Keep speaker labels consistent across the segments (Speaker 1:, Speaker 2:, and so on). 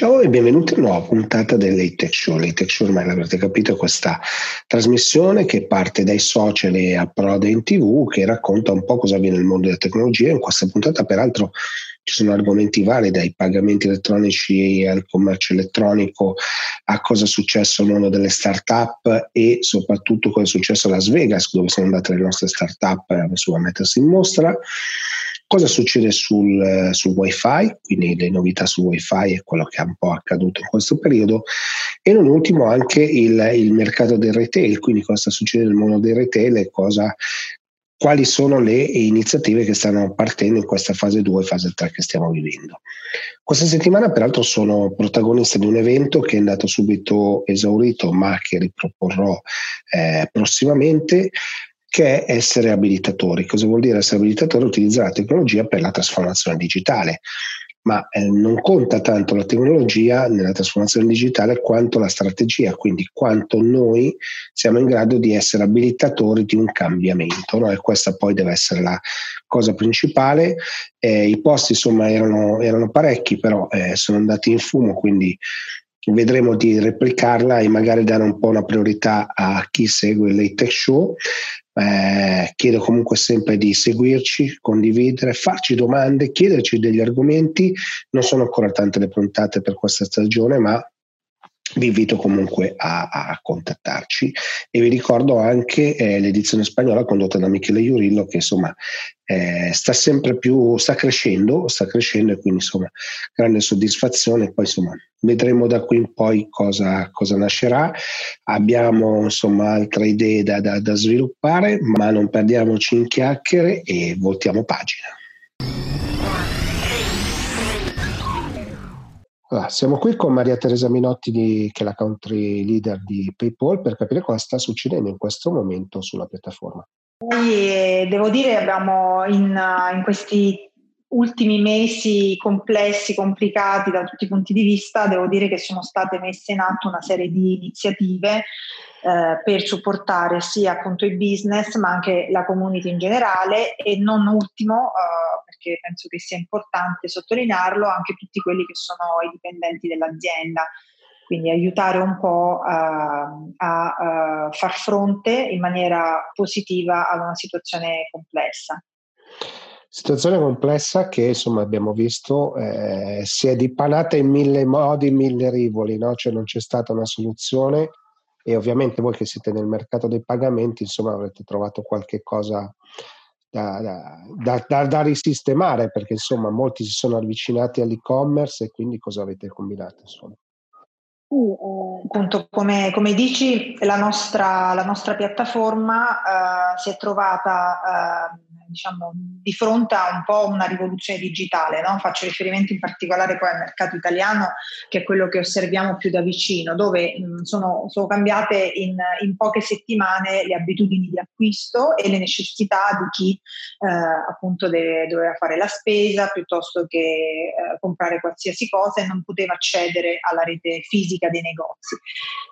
Speaker 1: Ciao e benvenuti a una nuova puntata dell'Atech Show. L'Atech Show ormai l'avrete capito è questa trasmissione che parte dai social e approda in tv che racconta un po' cosa avviene nel mondo della tecnologia. In questa puntata peraltro ci sono argomenti vari dai pagamenti elettronici al commercio elettronico a cosa è successo nel mondo delle start-up e soprattutto cosa è successo a Las Vegas dove sono andate le nostre start-up a mettersi in mostra Cosa succede sul, sul wifi? Quindi le novità sul wifi e quello che è un po' accaduto in questo periodo. E non ultimo anche il, il mercato del retail, quindi cosa sta succedendo nel mondo del retail e cosa, quali sono le iniziative che stanno partendo in questa fase 2 e fase 3 che stiamo vivendo. Questa settimana peraltro sono protagonista di un evento che è andato subito esaurito ma che riproporrò eh, prossimamente che è essere abilitatori. Cosa vuol dire essere abilitatori? Utilizzare la tecnologia per la trasformazione digitale. Ma eh, non conta tanto la tecnologia nella trasformazione digitale quanto la strategia, quindi quanto noi siamo in grado di essere abilitatori di un cambiamento. No? E questa poi deve essere la cosa principale. Eh, I posti insomma erano, erano parecchi, però eh, sono andati in fumo, quindi vedremo di replicarla e magari dare un po' una priorità a chi segue l'Atech Show. Eh, chiedo comunque sempre di seguirci, condividere, farci domande, chiederci degli argomenti. Non sono ancora tante le puntate per questa stagione, ma vi invito comunque a, a, contattarci. E vi ricordo anche eh, l'edizione spagnola condotta da Michele Iurillo che insomma eh, sta sempre più sta crescendo sta crescendo e quindi insomma grande soddisfazione. Poi insomma vedremo da qui in poi cosa, cosa nascerà. Abbiamo insomma altre idee da, da, da sviluppare ma non perdiamoci in chiacchiere e voltiamo pagina Allora, siamo qui con Maria Teresa Minotti, di, che è la country leader di PayPal, per capire cosa sta succedendo in questo momento sulla piattaforma.
Speaker 2: Noi, devo dire, abbiamo in, in questi ultimi mesi complessi, complicati da tutti i punti di vista, devo dire che sono state messe in atto una serie di iniziative eh, per supportare sia appunto i business ma anche la community in generale e non ultimo, eh, perché penso che sia importante sottolinearlo, anche tutti quelli che sono i dipendenti dell'azienda. Quindi aiutare un po' a, a, a far fronte in maniera positiva a una situazione complessa.
Speaker 1: Situazione complessa che insomma abbiamo visto eh, si è dipanata in mille modi, mille rivoli, no? cioè non c'è stata una soluzione e ovviamente voi che siete nel mercato dei pagamenti insomma avrete trovato qualche cosa da, da, da, da, risistemare perché insomma molti si sono avvicinati all'e-commerce e quindi cosa avete combinato insomma?
Speaker 2: Uh, appunto, come, come, dici, la nostra, la nostra piattaforma uh, si è trovata uh, diciamo, di fronte a un po' una rivoluzione digitale. No? Faccio riferimento in particolare poi al mercato italiano, che è quello che osserviamo più da vicino, dove mh, sono, sono, cambiate in, in, poche settimane le abitudini di acquisto e le necessità di chi eh, appunto deve, doveva fare la spesa piuttosto che eh, comprare qualsiasi cosa e non poteva accedere alla rete fisica dei negozi.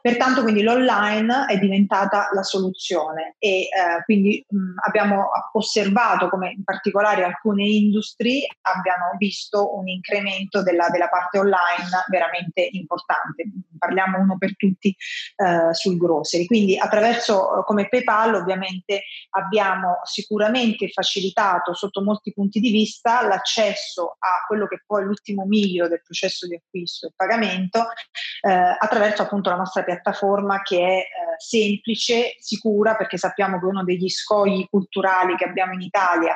Speaker 2: Pertanto quindi l'online è diventata la soluzione e eh, quindi mh, abbiamo osservato come in particolare alcune industrie abbiano visto un incremento della, della parte online veramente importante. Parliamo uno per tutti eh, sul grocery. Quindi attraverso come PayPal ovviamente abbiamo sicuramente facilitato sotto molti punti di vista l'accesso a quello che poi è l'ultimo miglio del processo di acquisto e pagamento eh, attraverso appunto la nostra piattaforma che è eh, semplice, sicura perché sappiamo che uno degli scogli culturali che abbiamo in Italia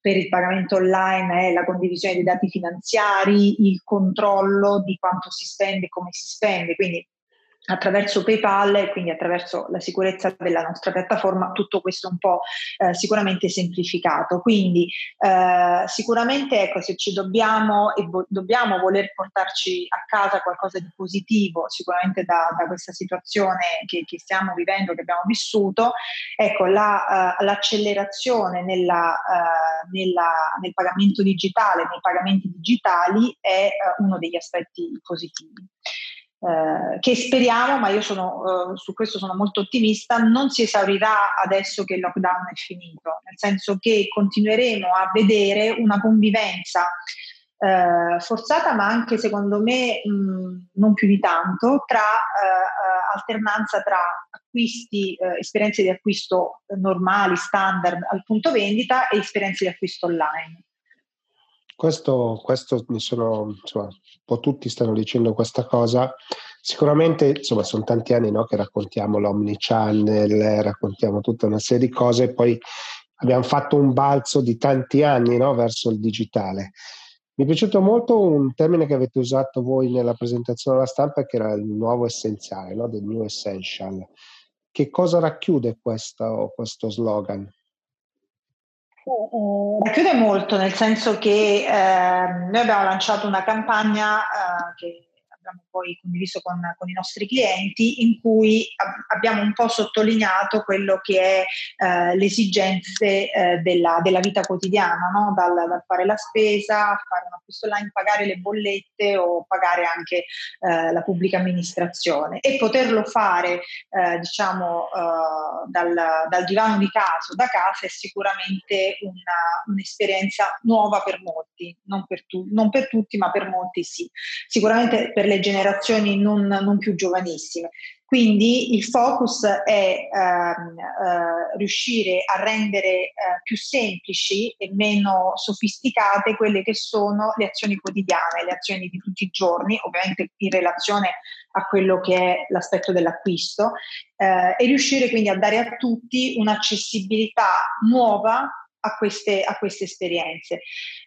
Speaker 2: per il pagamento online è la condivisione dei dati finanziari, il controllo di quanto si spende e come si spende. Quindi attraverso PayPal e quindi attraverso la sicurezza della nostra piattaforma, tutto questo un po' eh, sicuramente semplificato. Quindi eh, sicuramente ecco, se ci dobbiamo e vo- dobbiamo voler portarci a casa qualcosa di positivo, sicuramente da, da questa situazione che, che, stiamo vivendo, che abbiamo vissuto, ecco, la, uh, l'accelerazione nella, uh, nella, nel pagamento digitale, nei pagamenti digitali è uh, uno degli aspetti positivi eh, che speriamo, ma io sono, eh, su questo sono molto ottimista, non si esaurirà adesso che il lockdown è finito, nel senso che continueremo a vedere una convivenza eh, forzata, ma anche secondo me mh, non più di tanto, tra eh, alternanza tra acquisti, eh, esperienze di acquisto normali, standard al punto vendita e esperienze di acquisto online.
Speaker 1: Questo, questo mi sono, insomma, un po' tutti stanno dicendo questa cosa. Sicuramente, insomma, sono tanti anni no, che raccontiamo l'omnichannel, raccontiamo tutta una serie di cose, e poi abbiamo fatto un balzo di tanti anni no, verso il digitale. Mi è piaciuto molto un termine che avete usato voi nella presentazione alla stampa, che era il nuovo essenziale, no? del new essential. Che cosa racchiude questo, questo slogan?
Speaker 2: Racchiude molto, nel senso che eh, noi abbiamo lanciato una campagna eh, che abbiamo poi condiviso con, con, i nostri clienti, in cui ab- abbiamo un po' sottolineato quello che è eh, le esigenze eh, della, della, vita quotidiana, no? dal, dal, fare la spesa, fare un acquisto online, pagare le bollette o pagare anche eh, la pubblica amministrazione e poterlo fare eh, diciamo eh, dal, dal, divano di casa, da casa è sicuramente una, un'esperienza nuova per molti, non per, tu, non per tutti ma per molti sì. Sicuramente per le generazioni non, non più giovanissime. Quindi il focus è ehm, eh, riuscire a rendere eh, più semplici e meno sofisticate quelle che sono le azioni quotidiane, le azioni di tutti i giorni, ovviamente in relazione a quello che è l'aspetto dell'acquisto, eh, e riuscire quindi a dare a tutti un'accessibilità nuova a queste, a queste esperienze.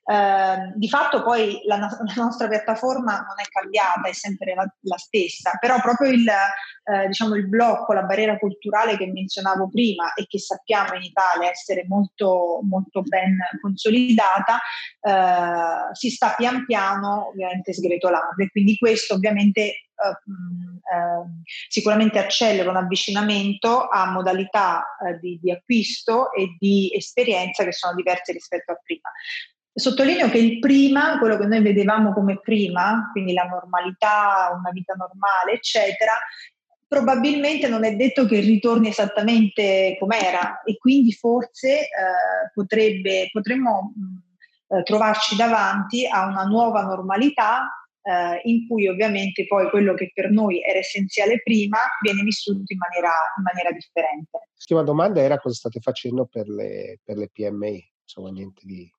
Speaker 2: Eh, di fatto poi la, la, nostra piattaforma non è cambiata, è sempre la, la stessa, però proprio il, eh, diciamo il blocco, la barriera culturale che menzionavo prima e che sappiamo in Italia essere molto, molto ben consolidata, eh, si sta pian piano ovviamente sgretolando e quindi questo ovviamente sicuramente accelera un avvicinamento a modalità uh, di, di, acquisto e di esperienza che sono diverse rispetto a prima. Sottolineo che il prima, quello che noi vedevamo come prima, quindi la normalità, una vita normale, eccetera, probabilmente non è detto che ritorni esattamente com'era e quindi forse eh, potrebbe, potremmo mh, eh, trovarci davanti a una nuova normalità eh, in cui ovviamente poi quello che per noi era essenziale prima viene vissuto in maniera, in maniera differente.
Speaker 1: L'ultima domanda era cosa state facendo per le, per le PMI, insomma niente di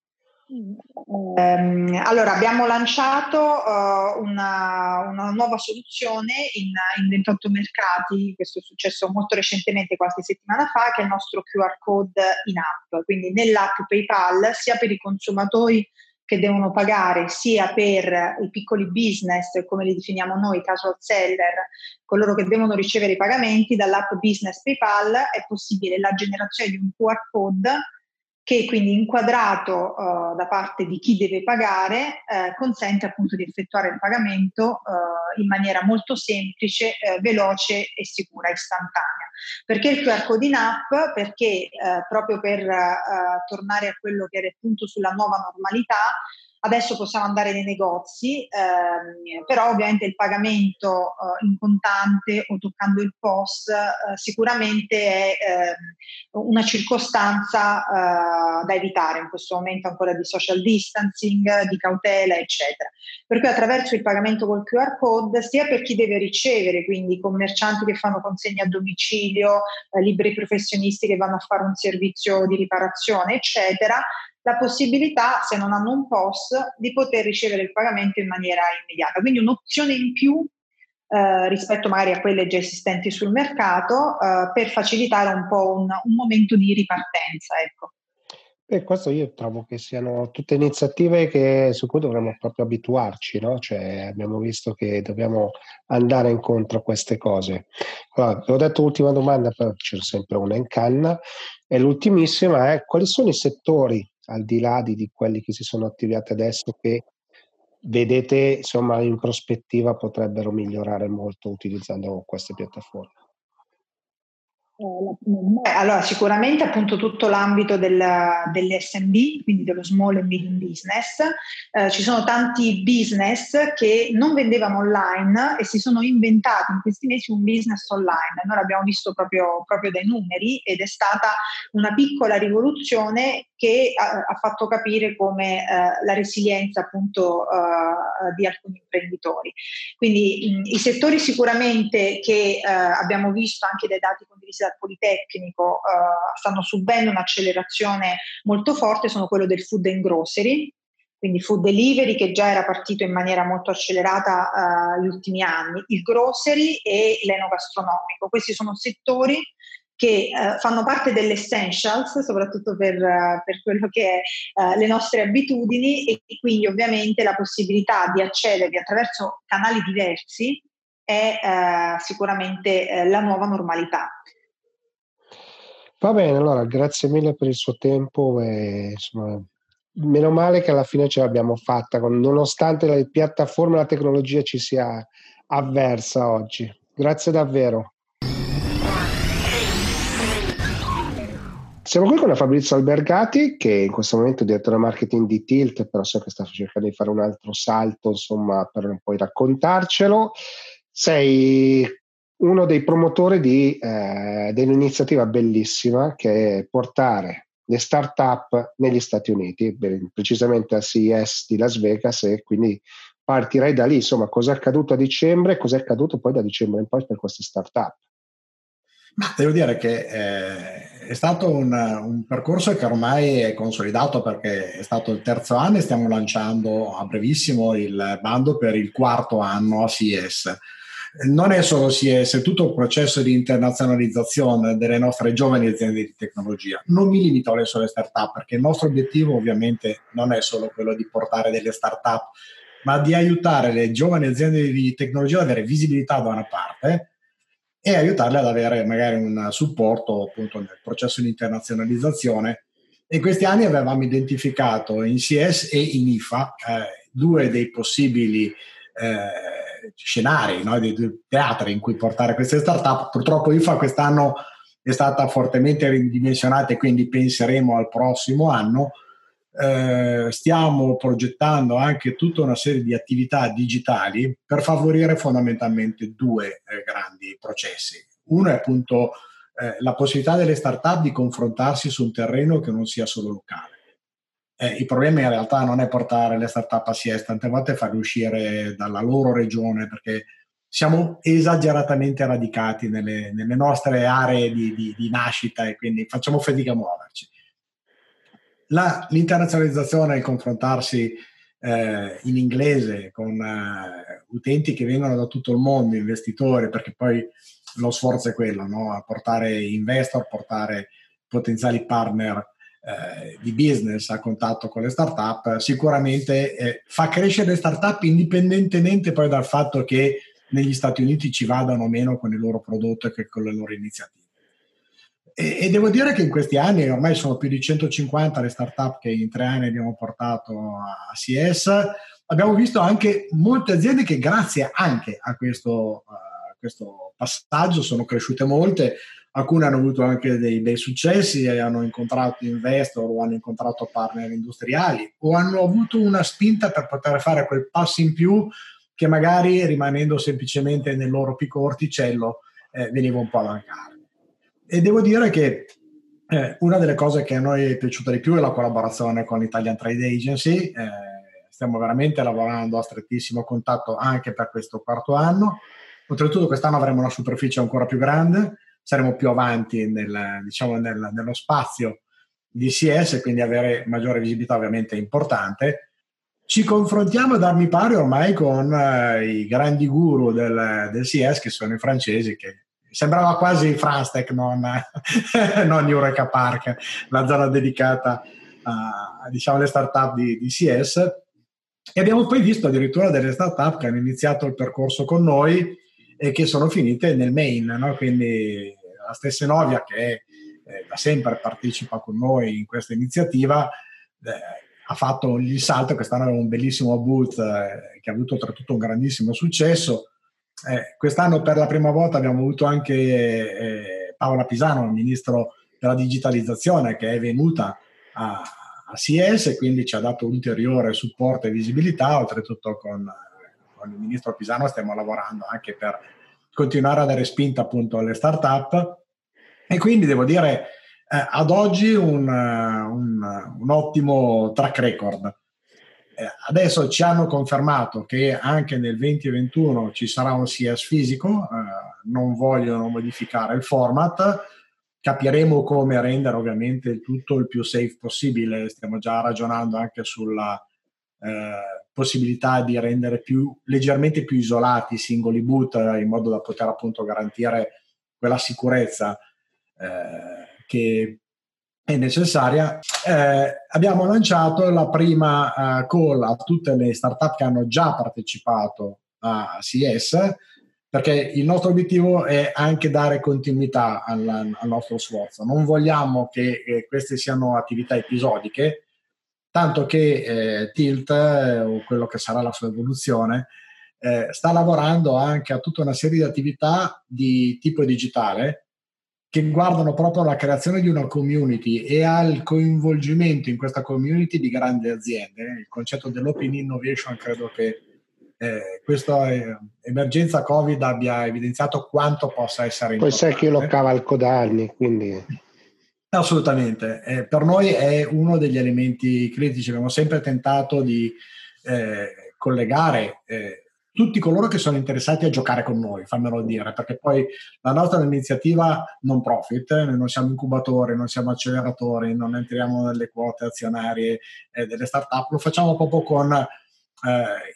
Speaker 2: Um, allora, abbiamo lanciato uh, una, una, nuova soluzione in, in, 28 mercati, questo è successo molto recentemente, qualche settimana fa, che è il nostro QR code in app, quindi nell'app PayPal, sia per i consumatori che devono pagare, sia per i piccoli business, come li definiamo noi, casual seller, coloro che devono ricevere i pagamenti, dall'app business PayPal è possibile la generazione di un QR code che quindi inquadrato uh, da parte di chi deve pagare eh, consente appunto di effettuare il pagamento uh, in maniera molto semplice, eh, veloce e sicura, istantanea. Perché il QR code in app? Perché eh, proprio per tornare a quello che era appunto sulla nuova normalità, Adesso possiamo andare nei negozi, ehm, però ovviamente il pagamento eh, in contante o toccando il POS eh, sicuramente è eh, una circostanza eh, da evitare in questo momento ancora di social distancing, di cautela, eccetera. Per cui attraverso il pagamento col QR code, sia per chi deve ricevere, quindi commercianti che fanno consegne a domicilio, eh, libri professionisti che vanno a fare un servizio di riparazione, eccetera, la possibilità, se non hanno un POS, di poter ricevere il pagamento in maniera immediata. Quindi un'opzione in più eh, rispetto magari a quelle già esistenti sul mercato eh, per facilitare un po' un, un momento di ripartenza. Ecco.
Speaker 1: E questo io trovo che siano tutte iniziative che, su cui dovremmo proprio abituarci, no? Cioè, abbiamo visto che dobbiamo andare incontro a queste cose. Allora, ho detto ultima domanda, però c'è sempre una in canna, e l'ultimissima è quali sono i settori al di là di, di quelli che si sono attivati adesso che vedete insomma in prospettiva potrebbero migliorare molto utilizzando queste piattaforme?
Speaker 2: Allora, sicuramente appunto tutto l'ambito del, dell'SMB, quindi dello small and medium business. Eh, ci sono tanti business che non vendevano online e si sono inventati in questi mesi un business online. Noi l'abbiamo visto proprio, proprio dai numeri ed è stata una piccola rivoluzione che ha, ha fatto capire come eh, la resilienza appunto eh, di alcuni imprenditori. Quindi mh, i settori sicuramente che eh, abbiamo visto anche dai dati condivisi dal Politecnico eh, stanno subendo un'accelerazione molto forte sono quello del food and grocery, quindi food delivery che già era partito in maniera molto accelerata uh, negli ultimi anni, il grocery e l'enogastronomico. Questi sono settori che uh, fanno parte dell'essentials, soprattutto per, uh, per quello che è le nostre abitudini e quindi ovviamente la possibilità di accedervi attraverso canali diversi è sicuramente la nuova normalità.
Speaker 1: Va bene, allora grazie mille per il suo tempo e insomma, meno male che alla fine ce l'abbiamo fatta, nonostante la piattaforma e la tecnologia ci sia avversa oggi. Grazie davvero. Siamo qui con Fabrizio Albergati, che in questo momento è direttore marketing di Tilt, però so che sta cercando di fare un altro salto, insomma, per poi raccontarcelo. Sei uno dei promotori di, eh, dell'iniziativa bellissima che è portare le start-up negli Stati Uniti, precisamente al CES di Las Vegas e quindi partirei da lì, insomma, cosa è accaduto a dicembre e cosa è accaduto poi da dicembre in poi per queste start-up.
Speaker 3: Ma devo dire che eh, è stato un, un, percorso che ormai è consolidato perché è stato il terzo anno e stiamo lanciando a brevissimo il bando per il quarto anno a CES non è solo CS, è tutto il processo di internazionalizzazione delle nostre giovani aziende di tecnologia. Non mi limito alle sole start-up, perché il nostro obiettivo ovviamente non è solo quello di portare delle start-up, ma di aiutare le giovani aziende di tecnologia ad avere visibilità da una parte e aiutarle ad avere magari un supporto appunto nel processo di internazionalizzazione. In questi anni avevamo identificato in CS e in IFA eh, due dei possibili eh, scenari, no? di, di teatri in cui portare queste startup. Purtroppo IFA quest'anno è stata fortemente ridimensionata e quindi penseremo al prossimo anno. Eh, stiamo progettando anche tutta una serie di attività digitali per favorire fondamentalmente due eh, grandi processi. Uno è appunto eh, la possibilità delle start-up di confrontarsi su un terreno che non sia solo locale. Eh, il problema in realtà non è portare le start-up a SIES, tante volte farle uscire dalla loro regione perché siamo esageratamente radicati nelle, nelle nostre aree di, di, di, nascita e quindi facciamo fatica a muoverci. La, l'internazionalizzazione, il confrontarsi eh, in inglese con eh, utenti che vengono da tutto il mondo, investitori, perché poi lo sforzo è quello, no? portare investor, portare potenziali partner eh, di business a contatto con le start-up sicuramente eh, fa crescere le start-up indipendentemente poi dal fatto che negli Stati Uniti ci vadano meno con il loro prodotto che con le loro iniziative. E, e, devo dire che in questi anni ormai sono più di 150 le start-up che in tre anni abbiamo portato a CS. Abbiamo visto anche molte aziende che grazie anche a questo, a questo passaggio sono cresciute molte alcune hanno avuto anche dei bei successi e hanno incontrato investor o hanno incontrato partner industriali o hanno avuto una spinta per poter fare quel passo in più che magari rimanendo semplicemente nel loro piccolo orticello eh, veniva un po' a mancare. E devo dire che eh, una delle cose che a noi è piaciuta di più è la collaborazione con l'Italian Trade Agency. Eh, stiamo veramente lavorando a strettissimo contatto anche per questo quarto anno. Oltretutto quest'anno avremo una superficie ancora più grande, saremo più avanti nel, diciamo, nel, nello spazio di CS, quindi avere maggiore visibilità ovviamente è importante. Ci confrontiamo ad armi pari ormai con eh, i grandi guru del, del, CS, che sono i francesi, che sembrava quasi Franstec, non, non Eureka Park, la zona dedicata a, diciamo, alle start-up di, di CS. E abbiamo poi visto addirittura delle start-up che hanno iniziato il percorso con noi e che sono finite nel main, no? quindi la stessa Novia che eh, da sempre partecipa con noi in questa iniziativa eh, ha fatto il salto, quest'anno aveva un bellissimo booth eh, che ha avuto oltretutto un grandissimo successo. Eh, quest'anno per la prima volta abbiamo avuto anche Paola Pisano, ministro della digitalizzazione, che è venuta a, a CS e quindi ci ha dato ulteriore supporto e visibilità, oltretutto con, con il ministro Pisano stiamo lavorando anche per continuare a dare spinta appunto alle start-up. E quindi devo dire eh, ad oggi un, un, un, ottimo track record. Eh, adesso ci hanno confermato che anche nel 2021 ci sarà un CS fisico, eh, non vogliono modificare il format, capiremo come rendere ovviamente il tutto il più safe possibile, stiamo già ragionando anche sulla eh, possibilità di rendere più, leggermente più isolati i singoli boot in modo da poter appunto garantire quella sicurezza eh, che è necessaria. Eh, abbiamo lanciato la prima uh, call a tutte le startup che hanno già partecipato a CS perché il nostro obiettivo è anche dare continuità al, al nostro sforzo. Non vogliamo che eh, queste siano attività episodiche, tanto che eh, Tilt, eh, o quello che sarà la sua evoluzione, eh, sta lavorando anche a tutta una serie di attività di tipo digitale che guardano proprio alla creazione di una community e al coinvolgimento in questa community di grandi aziende. Il concetto dell'open innovation credo che eh, questa eh, emergenza Covid abbia evidenziato quanto possa essere
Speaker 1: importante. Poi sai che io lo cavalco da anni, quindi...
Speaker 3: Assolutamente, eh, per noi è uno degli elementi critici, abbiamo sempre tentato di eh, collegare eh, tutti coloro che sono interessati a giocare con noi, fammelo dire, perché poi la nostra è un'iniziativa non profit, noi non siamo incubatori, non siamo acceleratori, non entriamo nelle quote azionarie eh, delle start-up, lo facciamo proprio con eh,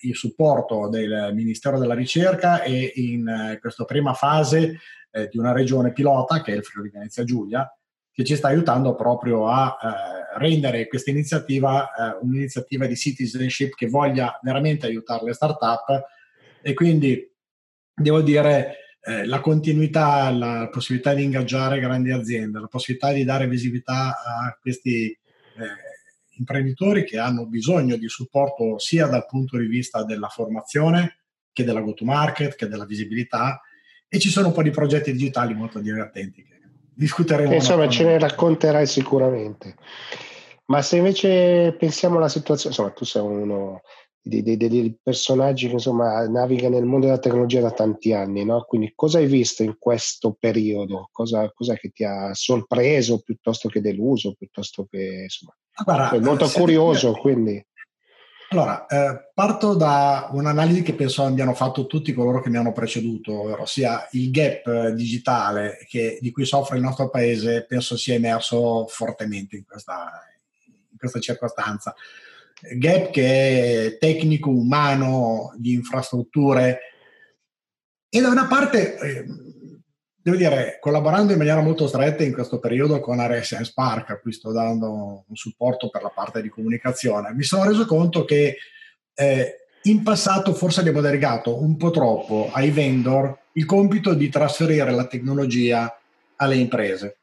Speaker 3: il supporto del Ministero della Ricerca e in eh, questa prima fase eh, di una regione pilota che è il Friuli Venezia Giulia, che ci sta aiutando proprio a eh, rendere questa iniziativa eh, un'iniziativa di citizenship che voglia veramente aiutare le start-up. E quindi devo dire eh, la continuità, la possibilità di ingaggiare grandi aziende, la possibilità di dare visibilità a questi eh, imprenditori che hanno bisogno di supporto sia dal punto di vista della formazione che della go-to-market, che della visibilità e ci sono un po' di progetti digitali molto divertenti discuteremo.
Speaker 1: Insomma, ce ne racconterai sicuramente. Ma se invece pensiamo alla situazione, insomma, tu sei uno dei, dei, dei, personaggi che insomma naviga nel mondo della tecnologia da tanti anni, no? Quindi cosa hai visto in questo periodo? Cosa, cosa che ti ha sorpreso piuttosto che deluso, piuttosto che insomma... Guarda, molto curioso, io... quindi...
Speaker 3: Allora, eh, parto da un'analisi che penso abbiano fatto tutti coloro che mi hanno preceduto, ossia il gap digitale che, di cui soffre il nostro paese, penso sia emerso fortemente in questa, in questa circostanza gap che è tecnico, umano, di infrastrutture. E da una parte, eh, devo dire, collaborando in maniera molto stretta in questo periodo con RSN Spark, a cui sto dando un supporto per la parte di comunicazione, mi sono reso conto che eh, in passato forse abbiamo delegato un po' troppo ai vendor il compito di trasferire la tecnologia alle imprese.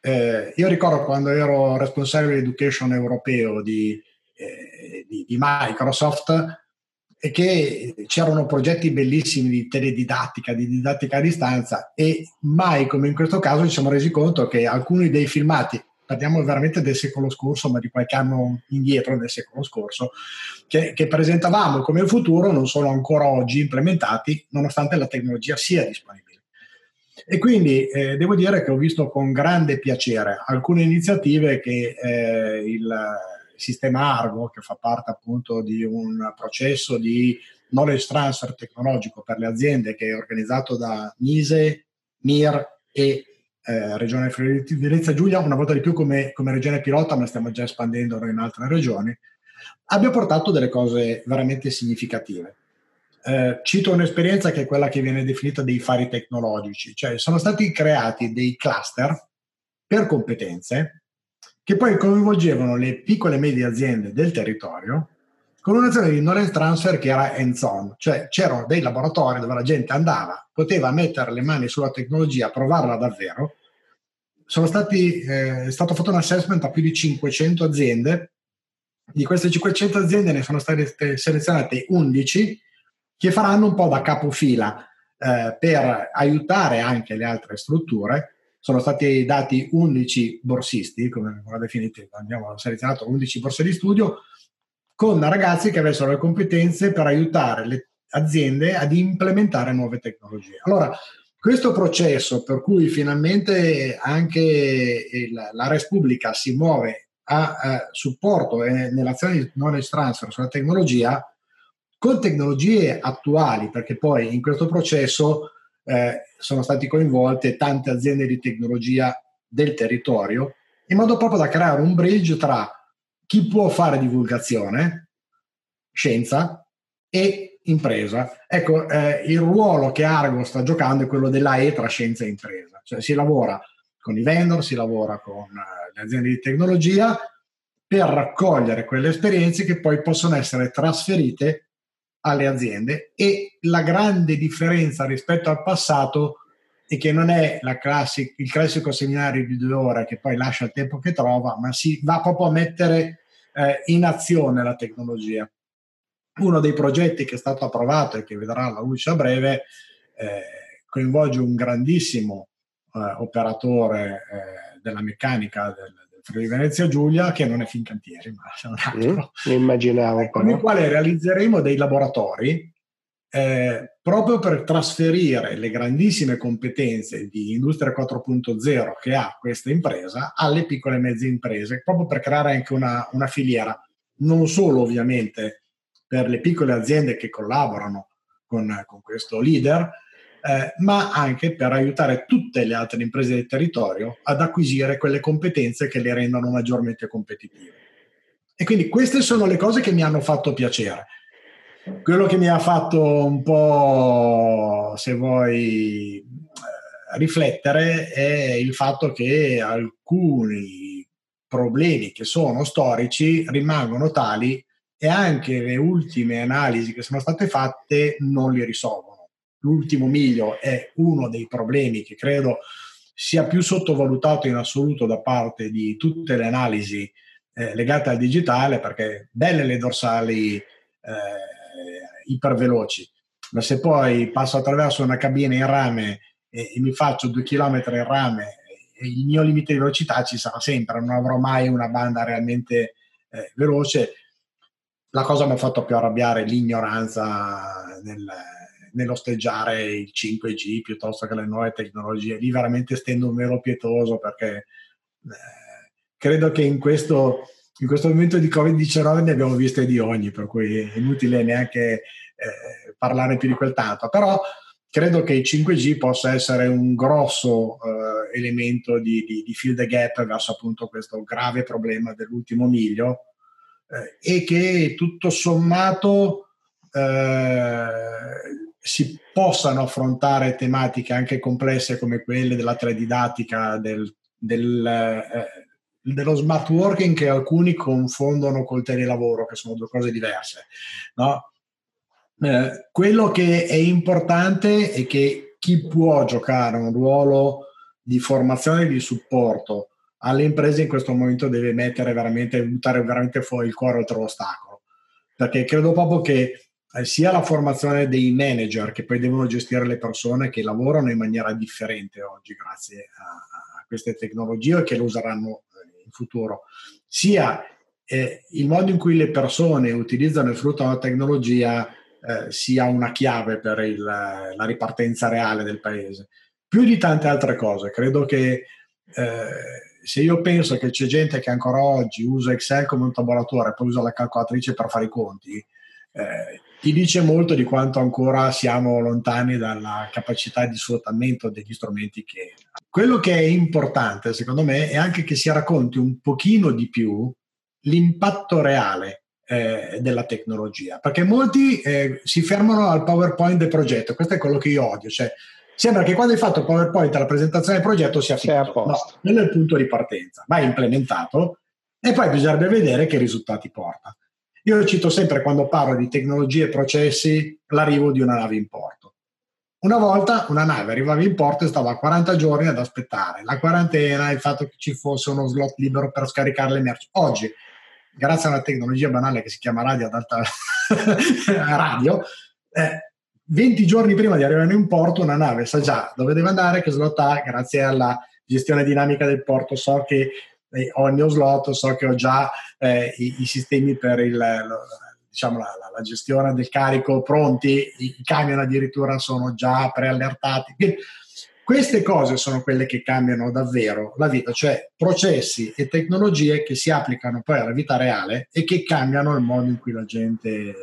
Speaker 3: Eh, io ricordo quando ero responsabile education europeo di eh, di, di, Microsoft e che c'erano progetti bellissimi di teledidattica, di didattica a distanza e mai come in questo caso ci siamo resi conto che alcuni dei filmati, parliamo veramente del secolo scorso, ma di qualche anno indietro del secolo scorso, che, che presentavamo come futuro non sono ancora oggi implementati nonostante la tecnologia sia disponibile. E quindi eh, devo dire che ho visto con grande piacere alcune iniziative che eh, il sistema Argo, che fa parte appunto di un processo di knowledge transfer tecnologico per le aziende che è organizzato da Mise, MIR e eh, Regione Friuli Venezia Giulia, una volta di più come, come, regione pilota, ma stiamo già espandendo in altre regioni, abbia portato delle cose veramente significative. Eh, cito un'esperienza che è quella che viene definita dei fari tecnologici, cioè sono stati creati dei cluster per competenze che poi coinvolgevano le piccole e medie aziende del territorio con un'azione di knowledge transfer che era hands-on, cioè c'erano dei laboratori dove la gente andava, poteva mettere le mani sulla tecnologia, provarla davvero. Stati, eh, è stato fatto un assessment a più di 500 aziende, di queste 500 aziende ne sono state selezionate 11 che faranno un po' da capofila eh, per aiutare anche le altre strutture sono stati dati 11 borsisti, come la definite, abbiamo selezionato 11 borse di studio, con ragazzi che avessero le competenze per aiutare le aziende ad implementare nuove tecnologie. Allora, questo processo per cui finalmente anche il, la Res Pubblica si muove a, a supporto e nell'azione di knowledge transfer sulla tecnologia, con tecnologie attuali, perché poi in questo processo eh, sono state coinvolte tante aziende di tecnologia del territorio, in modo proprio da creare un bridge tra chi può fare divulgazione, scienza e impresa. Ecco, eh, il ruolo che Argo sta giocando è quello della E tra scienza e impresa, cioè si lavora con i vendor, si lavora con eh, le aziende di tecnologia per raccogliere quelle esperienze che poi possono essere trasferite alle aziende e la grande differenza rispetto al passato è che non è classic, il classico seminario di due ore che poi lascia il tempo che trova, ma si va proprio a mettere eh, in azione la tecnologia. Uno dei progetti che è stato approvato e che vedrà la luce a breve eh, coinvolge un grandissimo eh, operatore eh, della meccanica del, Friuli Venezia Giulia, che non è Fincantieri, ma c'è un altro.
Speaker 1: Mm, immaginavo.
Speaker 3: Eh, con il quale realizzeremo dei laboratori eh, proprio per trasferire le grandissime competenze di Industria 4.0 che ha questa impresa alle piccole e medie imprese, proprio per creare anche una, una filiera, non solo ovviamente per le piccole aziende che collaborano con, con questo leader, eh, ma anche per aiutare tutte le altre imprese del territorio ad acquisire quelle competenze che le rendono maggiormente competitive. E quindi queste sono le cose che mi hanno fatto piacere. Quello che mi ha fatto un po', se vuoi, eh, riflettere è il fatto che alcuni problemi che sono storici rimangono tali e anche le ultime analisi che sono state fatte non li risolvono l'ultimo miglio è uno dei problemi che credo sia più sottovalutato in assoluto da parte di tutte le analisi eh, legate al digitale, perché belle le dorsali eh, iperveloci, ma se poi passo attraverso una cabina in rame e, e mi faccio due chilometri in rame il mio limite di velocità ci sarà sempre, non avrò mai una banda realmente eh, veloce. La cosa mi ha fatto più arrabbiare l'ignoranza nel, nell'osteggiare il 5G piuttosto che le nuove tecnologie. Lì veramente stendo un velo pietoso perché eh, credo che in questo, in questo momento di Covid-19 ne abbiamo viste di ogni, per cui è inutile neanche eh, parlare più di quel tanto. Però credo che il 5G possa essere un grosso eh, elemento di, di, di fill the gap verso appunto questo grave problema dell'ultimo miglio eh, e che tutto sommato eh, si possano affrontare tematiche anche complesse come quelle della teledidattica, del, del, eh, dello smart working che alcuni confondono col telelavoro, che sono due cose diverse. No? Eh, quello che è importante è che chi può giocare un ruolo di formazione e di supporto alle imprese in questo momento deve mettere veramente, buttare veramente fuori il cuore oltre l'ostacolo. Perché credo proprio che sia la formazione dei manager che poi devono gestire le persone che lavorano in maniera differente oggi grazie a, a queste tecnologie e che lo useranno eh, in futuro, sia eh, il modo in cui le persone utilizzano e sfruttano la tecnologia eh, sia una chiave per il, la ripartenza reale del paese. Più di tante altre cose, credo che eh, se io penso che c'è gente che ancora oggi usa Excel come un tabulatore e poi usa la calcolatrice per fare i conti, eh, ti dice molto di quanto ancora siamo lontani dalla capacità di sfruttamento degli strumenti che quello che è importante secondo me è anche che si racconti un pochino di più l'impatto reale eh, della tecnologia perché molti eh, si fermano al PowerPoint del progetto. Questo è quello che io odio cioè sembra che quando hai fatto il PowerPoint alla presentazione del progetto sia finito no, quello è il punto di partenza va implementato e poi bisognerebbe vedere che risultati porta io cito sempre quando parlo di tecnologie e processi l'arrivo di una nave in porto. Una volta una nave arrivava in porto e stava 40 giorni ad aspettare. La quarantena, il fatto che ci fosse uno slot libero per scaricare le merci. Oggi, grazie a una tecnologia banale che si chiama radio ad alta radio, eh, 20 giorni prima di arrivare in porto una nave sa già dove deve andare, che slot ha, grazie alla gestione dinamica del porto, so che eh, ho il mio slot, so che ho già eh, i, i, sistemi per il, lo, diciamo, la, la, gestione del carico pronti, i, i camion addirittura sono già preallertati. Queste cose sono quelle che cambiano davvero la vita, cioè processi e tecnologie che si applicano poi alla vita reale e che cambiano il modo in cui la gente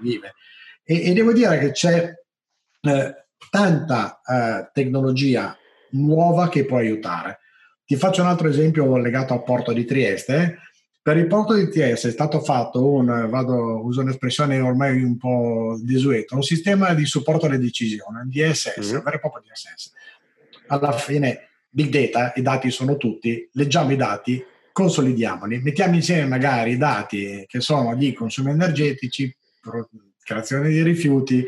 Speaker 3: vive. E, e devo dire che c'è eh, tanta eh, tecnologia nuova che può aiutare. Ti faccio un altro esempio legato al porto di Trieste. Per il porto di Trieste è stato fatto un, vado, uso un'espressione ormai un po' desueta, un sistema di supporto alle decisioni, DSS, mm. un vero e proprio DSS alla fine big data, i dati sono tutti, leggiamo i dati, consolidiamoli, mettiamo insieme magari i dati che sono di consumi energetici, creazione di rifiuti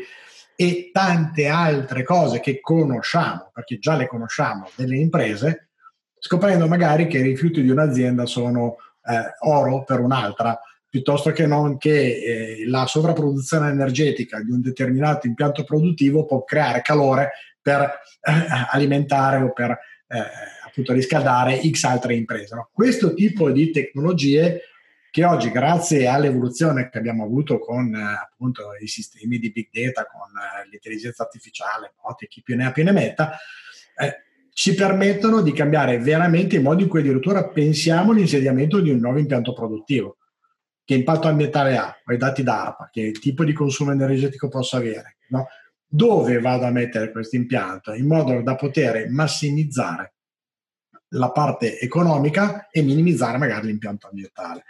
Speaker 3: e tante altre cose che conosciamo, perché già le conosciamo, delle imprese, scoprendo magari che i rifiuti di un'azienda sono eh, oro per un'altra, piuttosto che non che eh, la sovrapproduzione energetica di un determinato impianto produttivo può creare calore per eh, alimentare o per eh, appunto riscaldare X altre imprese. No? Questo tipo di tecnologie che oggi, grazie all'evoluzione che abbiamo avuto con eh, appunto i sistemi di big data, con eh, l'intelligenza artificiale, noti, chi più ne ha più ne metta, eh, ci permettono di cambiare veramente il modo in cui addirittura pensiamo all'insediamento di un nuovo impianto produttivo. Che impatto ambientale ha? I dati d'ARPA, che tipo di consumo energetico posso avere? No? dove vado a mettere questo impianto in modo da poter massimizzare la parte economica e minimizzare magari l'impianto ambientale.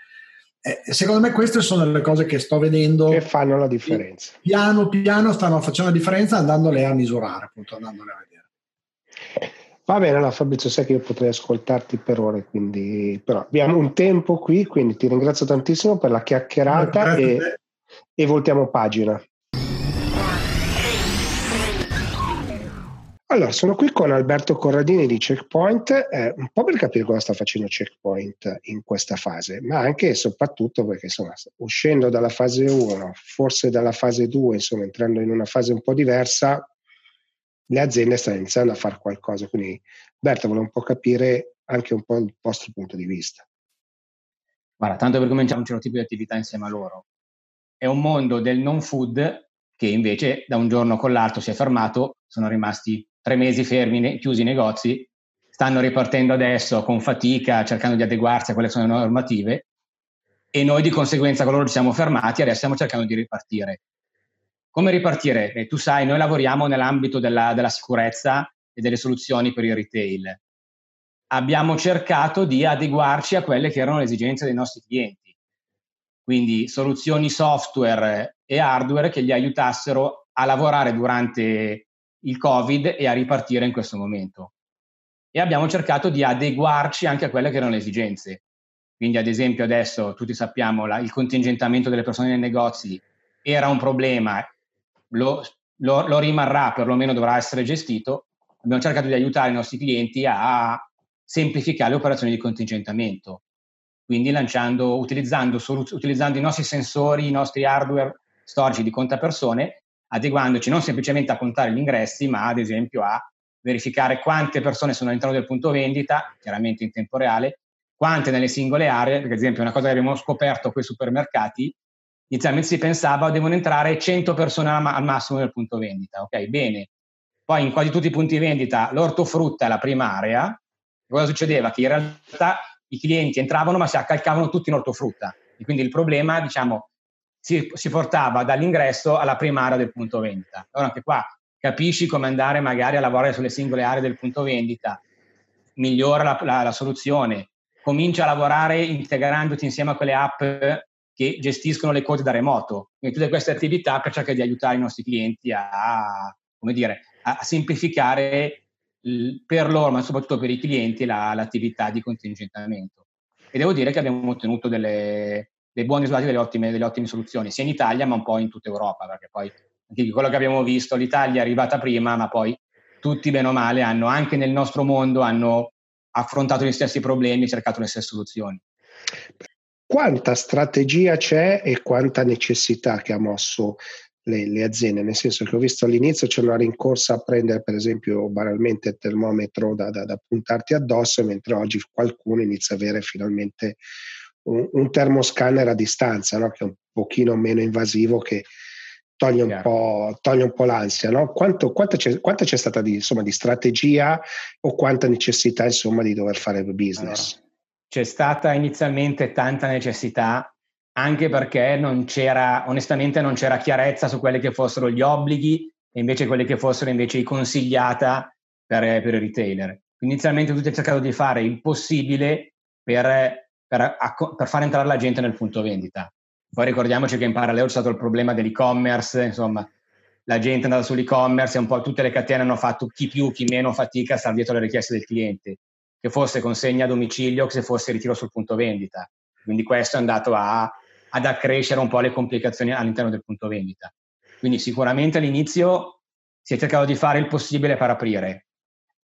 Speaker 3: Eh, secondo me queste sono le cose che sto vedendo
Speaker 1: che fanno la differenza.
Speaker 3: Piano piano stanno facendo la differenza andandole a misurare, appunto andandole a vedere.
Speaker 1: Va bene, allora Fabrizio, sai che io potrei ascoltarti per ore, quindi però abbiamo un tempo qui, quindi ti ringrazio tantissimo per la chiacchierata e, e voltiamo pagina. Allora, sono qui con Alberto Corradini di Checkpoint, eh, un po' per capire cosa sta facendo Checkpoint in questa fase, ma anche e soprattutto perché insomma, uscendo dalla fase 1, forse dalla fase 2, insomma, entrando in una fase un po' diversa, le aziende stanno iniziando a fare qualcosa. Quindi, Alberto, volevo un po' capire anche un po' il vostro punto di vista.
Speaker 4: Guarda, tanto per cominciare un certo tipo di attività insieme a loro. È un mondo del non food che invece da un giorno con l'altro si è fermato, sono rimasti tre mesi fermi, chiusi i negozi, stanno ripartendo adesso con fatica, cercando di adeguarsi a quelle che sono le normative e noi di conseguenza con loro ci siamo fermati, adesso stiamo cercando di ripartire. Come ripartire? Eh, tu sai, noi lavoriamo nell'ambito della, della sicurezza e delle soluzioni per il retail. Abbiamo cercato di adeguarci a quelle che erano le esigenze dei nostri clienti, quindi soluzioni software e hardware che gli aiutassero a lavorare durante il Covid e a ripartire in questo momento. E abbiamo cercato di adeguarci anche a quelle che erano le esigenze. Quindi, ad esempio, adesso tutti sappiamo la, il contingentamento delle persone nei negozi era un problema, lo, lo, lo rimarrà, perlomeno dovrà essere gestito. Abbiamo cercato di aiutare i nostri clienti a semplificare le operazioni di contingentamento. Quindi lanciando, utilizzando, utilizzando i nostri sensori, i nostri hardware storici di contapersone adeguandoci non semplicemente a contare gli ingressi, ma ad esempio a verificare quante persone sono all'interno del punto vendita, chiaramente in tempo reale, quante nelle singole aree, perché ad esempio una cosa che abbiamo scoperto con i supermercati, inizialmente si pensava devono entrare 100 persone al massimo nel punto vendita, ok? Bene. Poi in quasi tutti i punti vendita l'ortofrutta è la prima area, cosa succedeva? Che in realtà i clienti entravano ma si accalcavano tutti in ortofrutta e quindi il problema, diciamo, si, si, portava dall'ingresso alla prima area del punto vendita. Allora anche qua capisci come andare magari a lavorare sulle singole aree del punto vendita, migliora la, la, la soluzione, comincia a lavorare integrandoti insieme a quelle app che gestiscono le code da remoto. Quindi tutte queste attività per cercare di aiutare i nostri clienti a, dire, a semplificare per loro, ma soprattutto per i clienti, la, l'attività di contingentamento. E devo dire che abbiamo ottenuto delle, dei buoni risultati, delle ottime, delle ottime soluzioni, sia in Italia ma un po' in tutta Europa, perché poi quello che abbiamo visto, l'Italia è arrivata prima, ma poi tutti bene o male hanno, anche nel nostro mondo, hanno affrontato gli stessi problemi e cercato le stesse soluzioni.
Speaker 1: Quanta strategia c'è e quanta necessità che ha mosso le, le, aziende, nel senso che ho visto all'inizio c'è una rincorsa a prendere per esempio banalmente il termometro da, da, da puntarti addosso, mentre oggi qualcuno inizia a avere finalmente un, un termoscanner a distanza, no? che è un pochino meno invasivo, che toglie un, po', toglie un po', l'ansia. No? Quanto, quanto, c'è, quanto, c'è, stata di, insomma, di, strategia o quanta necessità insomma, di dover fare business?
Speaker 4: Allora, c'è stata inizialmente tanta necessità anche perché non c'era, onestamente non c'era chiarezza su quelli che fossero gli obblighi e invece quelli che fossero invece i consigliata per, per i retailer. Inizialmente tutti hanno cercato di fare il possibile per, per, per, far entrare la gente nel punto vendita. Poi ricordiamoci che in parallelo c'è stato il problema dell'e-commerce, insomma, la gente è andata sull'e-commerce e un po' tutte le catene hanno fatto chi più, chi meno fatica a stare dietro le richieste del cliente, che fosse consegna a domicilio che fosse ritiro sul punto vendita. Quindi questo è andato a ad accrescere un po' le complicazioni all'interno del punto vendita. Quindi sicuramente all'inizio si è cercato di fare il possibile per aprire.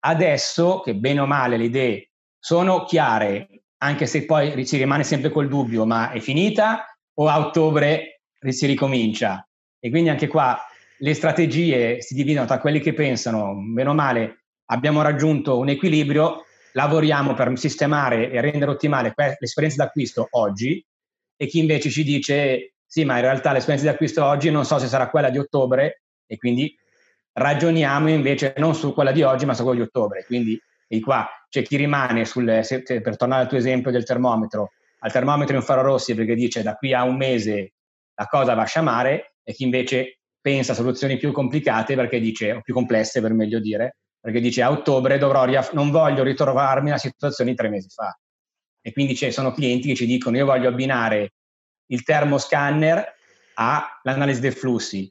Speaker 4: Adesso, che bene o male le idee sono chiare, anche se poi si rimane sempre col dubbio, ma è finita o a ottobre si ricomincia? E quindi anche qua le strategie si dividono tra quelli che pensano, bene o male, abbiamo raggiunto un equilibrio, lavoriamo per sistemare e rendere ottimale l'esperienza d'acquisto oggi e chi invece ci dice sì, ma in realtà l'esperienza di acquisto oggi non so se sarà quella di ottobre e quindi ragioniamo invece non su quella di oggi ma su quella di ottobre. Quindi e qua c'è chi rimane sul, se, per tornare al tuo esempio del termometro, al termometro infrarossi perché dice da qui a un mese la cosa va a sciamare e chi invece pensa a soluzioni più complicate perché dice, o più complesse per meglio dire, perché dice a ottobre dovrò, riaff- non voglio ritrovarmi nella situazione di tre mesi fa e quindi ci sono clienti che ci dicono io voglio abbinare il termoscanner all'analisi dei flussi,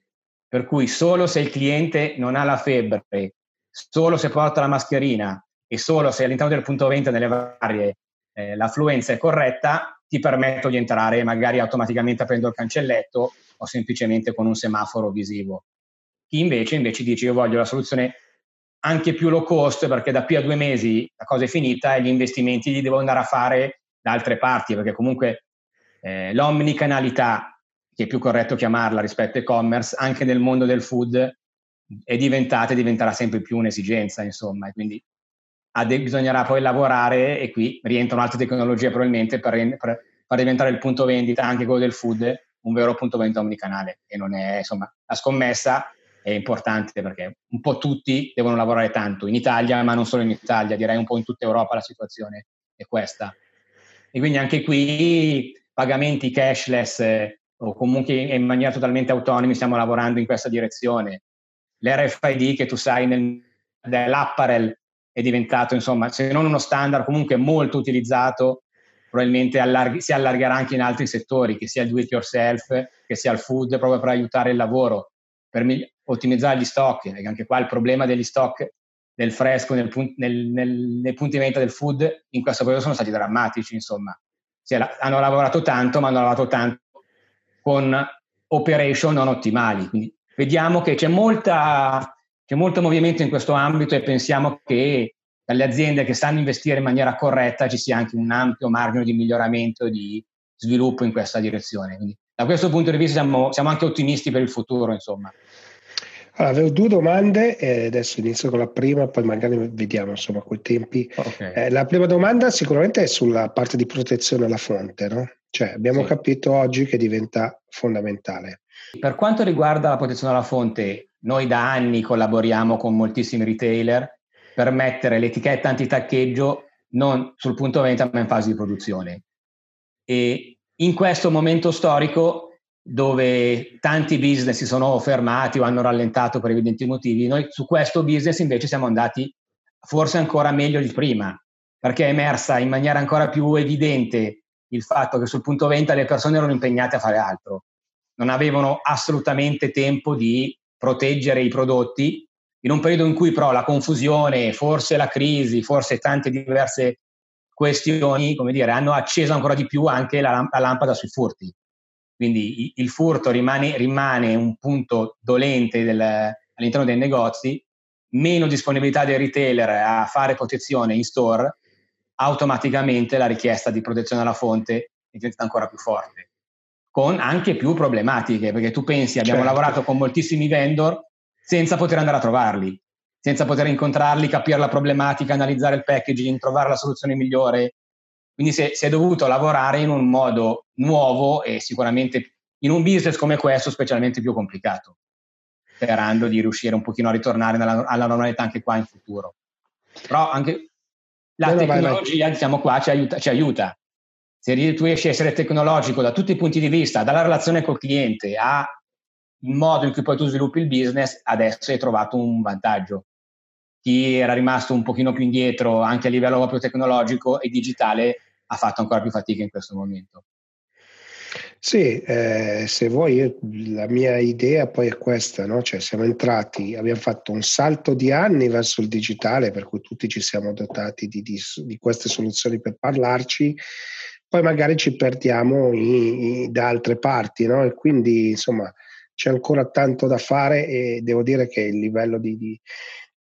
Speaker 4: per cui solo se il cliente non ha la febbre, solo se porta la mascherina e solo se all'interno del punto vendita nelle varie eh, l'affluenza è corretta, ti permetto di entrare magari automaticamente aprendo il cancelletto o semplicemente con un semaforo visivo. Chi invece, invece dice io voglio la soluzione anche più low cost perché da qui a due mesi la cosa è finita e gli investimenti li devo andare a fare da altre parti perché comunque eh, l'omnicanalità, che è più corretto chiamarla rispetto e-commerce, anche nel mondo del food è diventata e diventerà sempre più un'esigenza, insomma, e quindi de- bisognerà poi lavorare e qui rientrano altre tecnologie probabilmente per, per far diventare il punto vendita, anche quello del food, un vero punto vendita omnicanale e non è, insomma, la scommessa è importante perché un po' tutti devono lavorare tanto in Italia, ma non solo in Italia, direi un po' in tutta Europa la situazione è questa. E quindi anche qui pagamenti cashless eh, o comunque in maniera totalmente autonoma stiamo lavorando in questa direzione. L'RFID che tu sai nel, nell'apparel è diventato, insomma, se non uno standard, comunque molto utilizzato, probabilmente allarghi, si allargherà anche in altri settori, che sia il do it yourself, che sia il food, proprio per aiutare il lavoro per ottimizzare gli stock, perché anche qua il problema degli stock del fresco nel, nel, nel, nei punti vendita del food in questo periodo sono stati drammatici, insomma. Cioè, hanno lavorato tanto, ma hanno lavorato tanto con operation non ottimali. Quindi vediamo che c'è, molta, c'è molto movimento in questo ambito e pensiamo che dalle aziende che sanno investire in maniera corretta ci sia anche un ampio margine di miglioramento e di sviluppo in questa direzione. Quindi da questo punto di vista siamo, siamo anche ottimisti per il futuro, insomma.
Speaker 1: Allora, avevo due domande e adesso inizio con la prima, poi magari vediamo insomma quei tempi. Okay. Eh, la prima domanda sicuramente è sulla parte di protezione alla fonte, no? Cioè abbiamo sì. capito oggi che diventa fondamentale.
Speaker 4: Per quanto riguarda la protezione alla fonte, noi da anni collaboriamo con moltissimi retailer per mettere l'etichetta antitaccheggio non sul punto vendita ma in fase di produzione. E in questo momento storico dove tanti business si sono fermati o hanno rallentato per evidenti motivi, noi su questo business invece siamo andati forse ancora meglio di prima, perché è emersa in maniera ancora più evidente il fatto che sul punto venta le persone erano impegnate a fare altro, non avevano assolutamente tempo di proteggere i prodotti in un periodo in cui però la confusione, forse la crisi, forse tante diverse questioni, come dire, hanno acceso ancora di più anche la, la lampada sui furti. Quindi il furto rimane, rimane un punto dolente del, all'interno dei negozi, meno disponibilità dei retailer a fare protezione in store, automaticamente la richiesta di protezione alla fonte diventa ancora più forte. con anche più problematiche, perché tu pensi, abbiamo certo. lavorato con moltissimi vendor senza poter andare a trovarli, senza poter incontrarli, capire la problematica, analizzare il packaging, trovare la soluzione migliore. Quindi si è, si è dovuto lavorare in un modo nuovo e sicuramente in un business come questo specialmente più complicato, sperando di riuscire un pochino a ritornare nella, alla normalità anche qua in futuro. Però anche la no, tecnologia, vai. diciamo qua, ci aiuta, ci aiuta. Se tu riesci a essere tecnologico da tutti i punti di vista, dalla relazione col cliente al modo in cui poi tu sviluppi il business, adesso hai trovato un vantaggio. Chi era rimasto un pochino più indietro anche a livello proprio tecnologico e digitale ha fatto ancora più fatica in questo momento.
Speaker 1: Sì, eh, se vuoi, la mia idea poi è questa, no? Cioè siamo entrati, abbiamo fatto un salto di anni verso il digitale, per cui tutti ci siamo dotati di, di, di queste soluzioni per parlarci, poi magari ci perdiamo i, i, da altre parti, no? E quindi insomma c'è ancora tanto da fare e devo dire che il livello di, di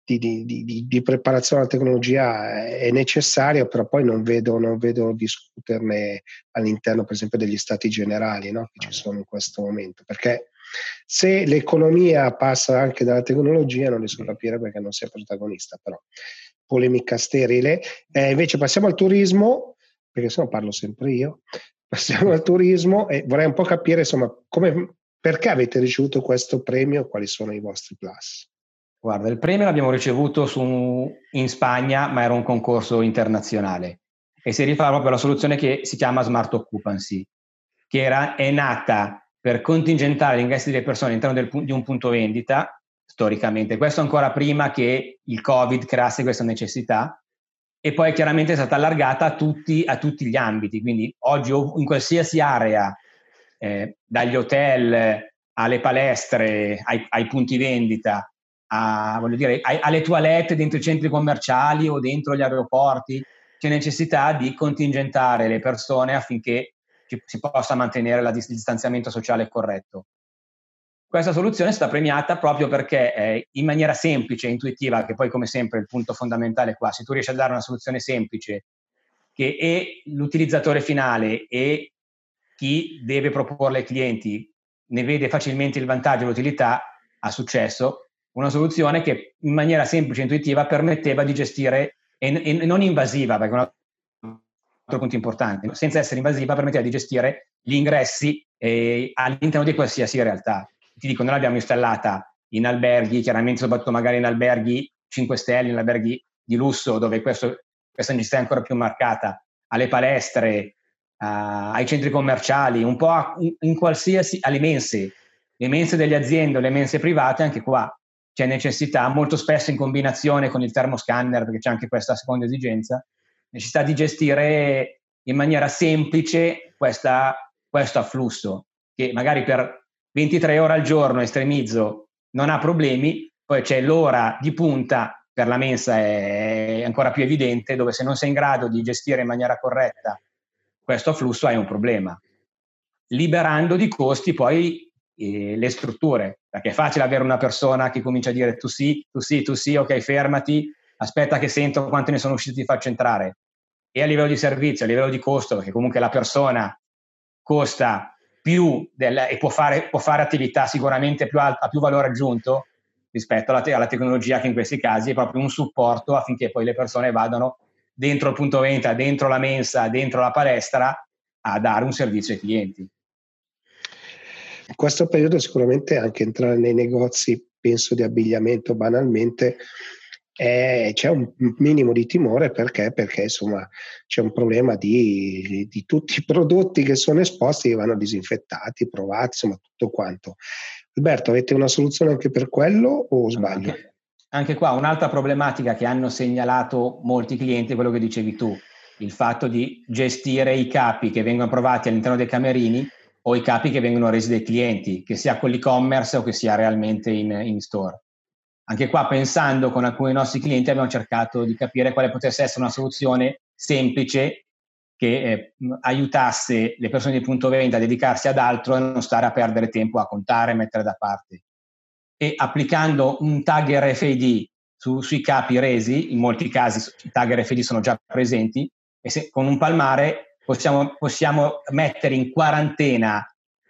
Speaker 1: di, di, di, di, preparazione alla tecnologia è necessaria, però poi non vedo, non vedo discuterne all'interno, per esempio, degli stati generali no? che ci sono in questo momento. Perché se l'economia passa anche dalla tecnologia, non riesco a capire perché non sia protagonista, però polemica sterile. Eh, invece passiamo al turismo, perché se no parlo sempre io. Passiamo al turismo e vorrei un po' capire insomma come, perché avete ricevuto questo premio, quali sono i vostri plus.
Speaker 4: Guarda, il premio l'abbiamo ricevuto su, in Spagna, ma era un concorso internazionale. E si rifà proprio alla soluzione che si chiama Smart Occupancy, che era, è nata per contingentare gli ingressi delle persone all'interno del, di un punto vendita, storicamente. Questo ancora prima che il Covid creasse questa necessità. E poi chiaramente è stata allargata a tutti, a tutti gli ambiti, quindi oggi in qualsiasi area, eh, dagli hotel alle palestre, ai, ai punti vendita, a, voglio dire, alle toilette dentro i centri commerciali o dentro gli aeroporti, c'è necessità di contingentare le persone affinché ci, si possa mantenere il distanziamento sociale corretto. Questa soluzione è stata premiata proprio perché eh, in maniera semplice e intuitiva, che poi come sempre è il punto fondamentale qua, se tu riesci a dare una soluzione semplice che e l'utilizzatore finale e chi deve proporle ai clienti ne vede facilmente il vantaggio e l'utilità, ha successo, una soluzione che in maniera semplice e intuitiva permetteva di gestire e, e non invasiva, perché è un altro punto importante, senza essere invasiva permetteva di gestire gli ingressi eh, all'interno di qualsiasi realtà. Ti dico, noi l'abbiamo installata in alberghi, chiaramente soprattutto magari in alberghi 5 stelle, in alberghi di lusso dove questo, questa necessità è ancora più marcata, alle palestre, uh, ai centri commerciali, un po' a, in, in qualsiasi, alle mense, le mense delle aziende, le mense private, anche qua c'è necessità, molto spesso in combinazione con il termoscanner, perché c'è anche questa seconda esigenza, necessità di gestire in maniera semplice questa, questo afflusso, che magari per 23 ore al giorno estremizzo non ha problemi, poi c'è l'ora di punta per la mensa è ancora più evidente, dove se non sei in grado di gestire in maniera corretta questo afflusso hai un problema. Liberando di costi poi eh, le strutture, perché è facile avere una persona che comincia a dire tu sì, tu sì, tu sì, ok, fermati, aspetta che sento quanto ne sono usciti ti faccio entrare. E a livello di servizio, a livello di costo, perché comunque la persona costa più del, e può fare, può fare, attività sicuramente più alta, a più valore aggiunto rispetto alla, te- alla, tecnologia che in questi casi è proprio un supporto affinché poi le persone vadano dentro il punto vendita, dentro la mensa, dentro la palestra a dare un servizio ai clienti.
Speaker 1: In questo periodo sicuramente anche entrare nei negozi, penso di abbigliamento banalmente, eh, c'è un minimo di timore perché, perché insomma c'è un problema di, di, tutti i prodotti che sono esposti che vanno disinfettati, provati, insomma tutto quanto. Alberto, avete una soluzione anche per quello o sbaglio?
Speaker 4: Anche, anche qua un'altra problematica che hanno segnalato molti clienti è quello che dicevi tu, il fatto di gestire i capi che vengono provati all'interno dei camerini o i capi che vengono resi dai clienti, che sia con l'e-commerce o che sia realmente in, in store. Anche qua, pensando con alcuni nostri clienti, abbiamo cercato di capire quale potesse essere una soluzione semplice che eh, aiutasse le persone di punto vendita a dedicarsi ad altro e non stare a perdere tempo a contare mettere da parte. E applicando un tag RFID su, sui capi resi, in molti casi i tag RFID sono già presenti, e se, con un palmare possiamo, possiamo mettere in quarantena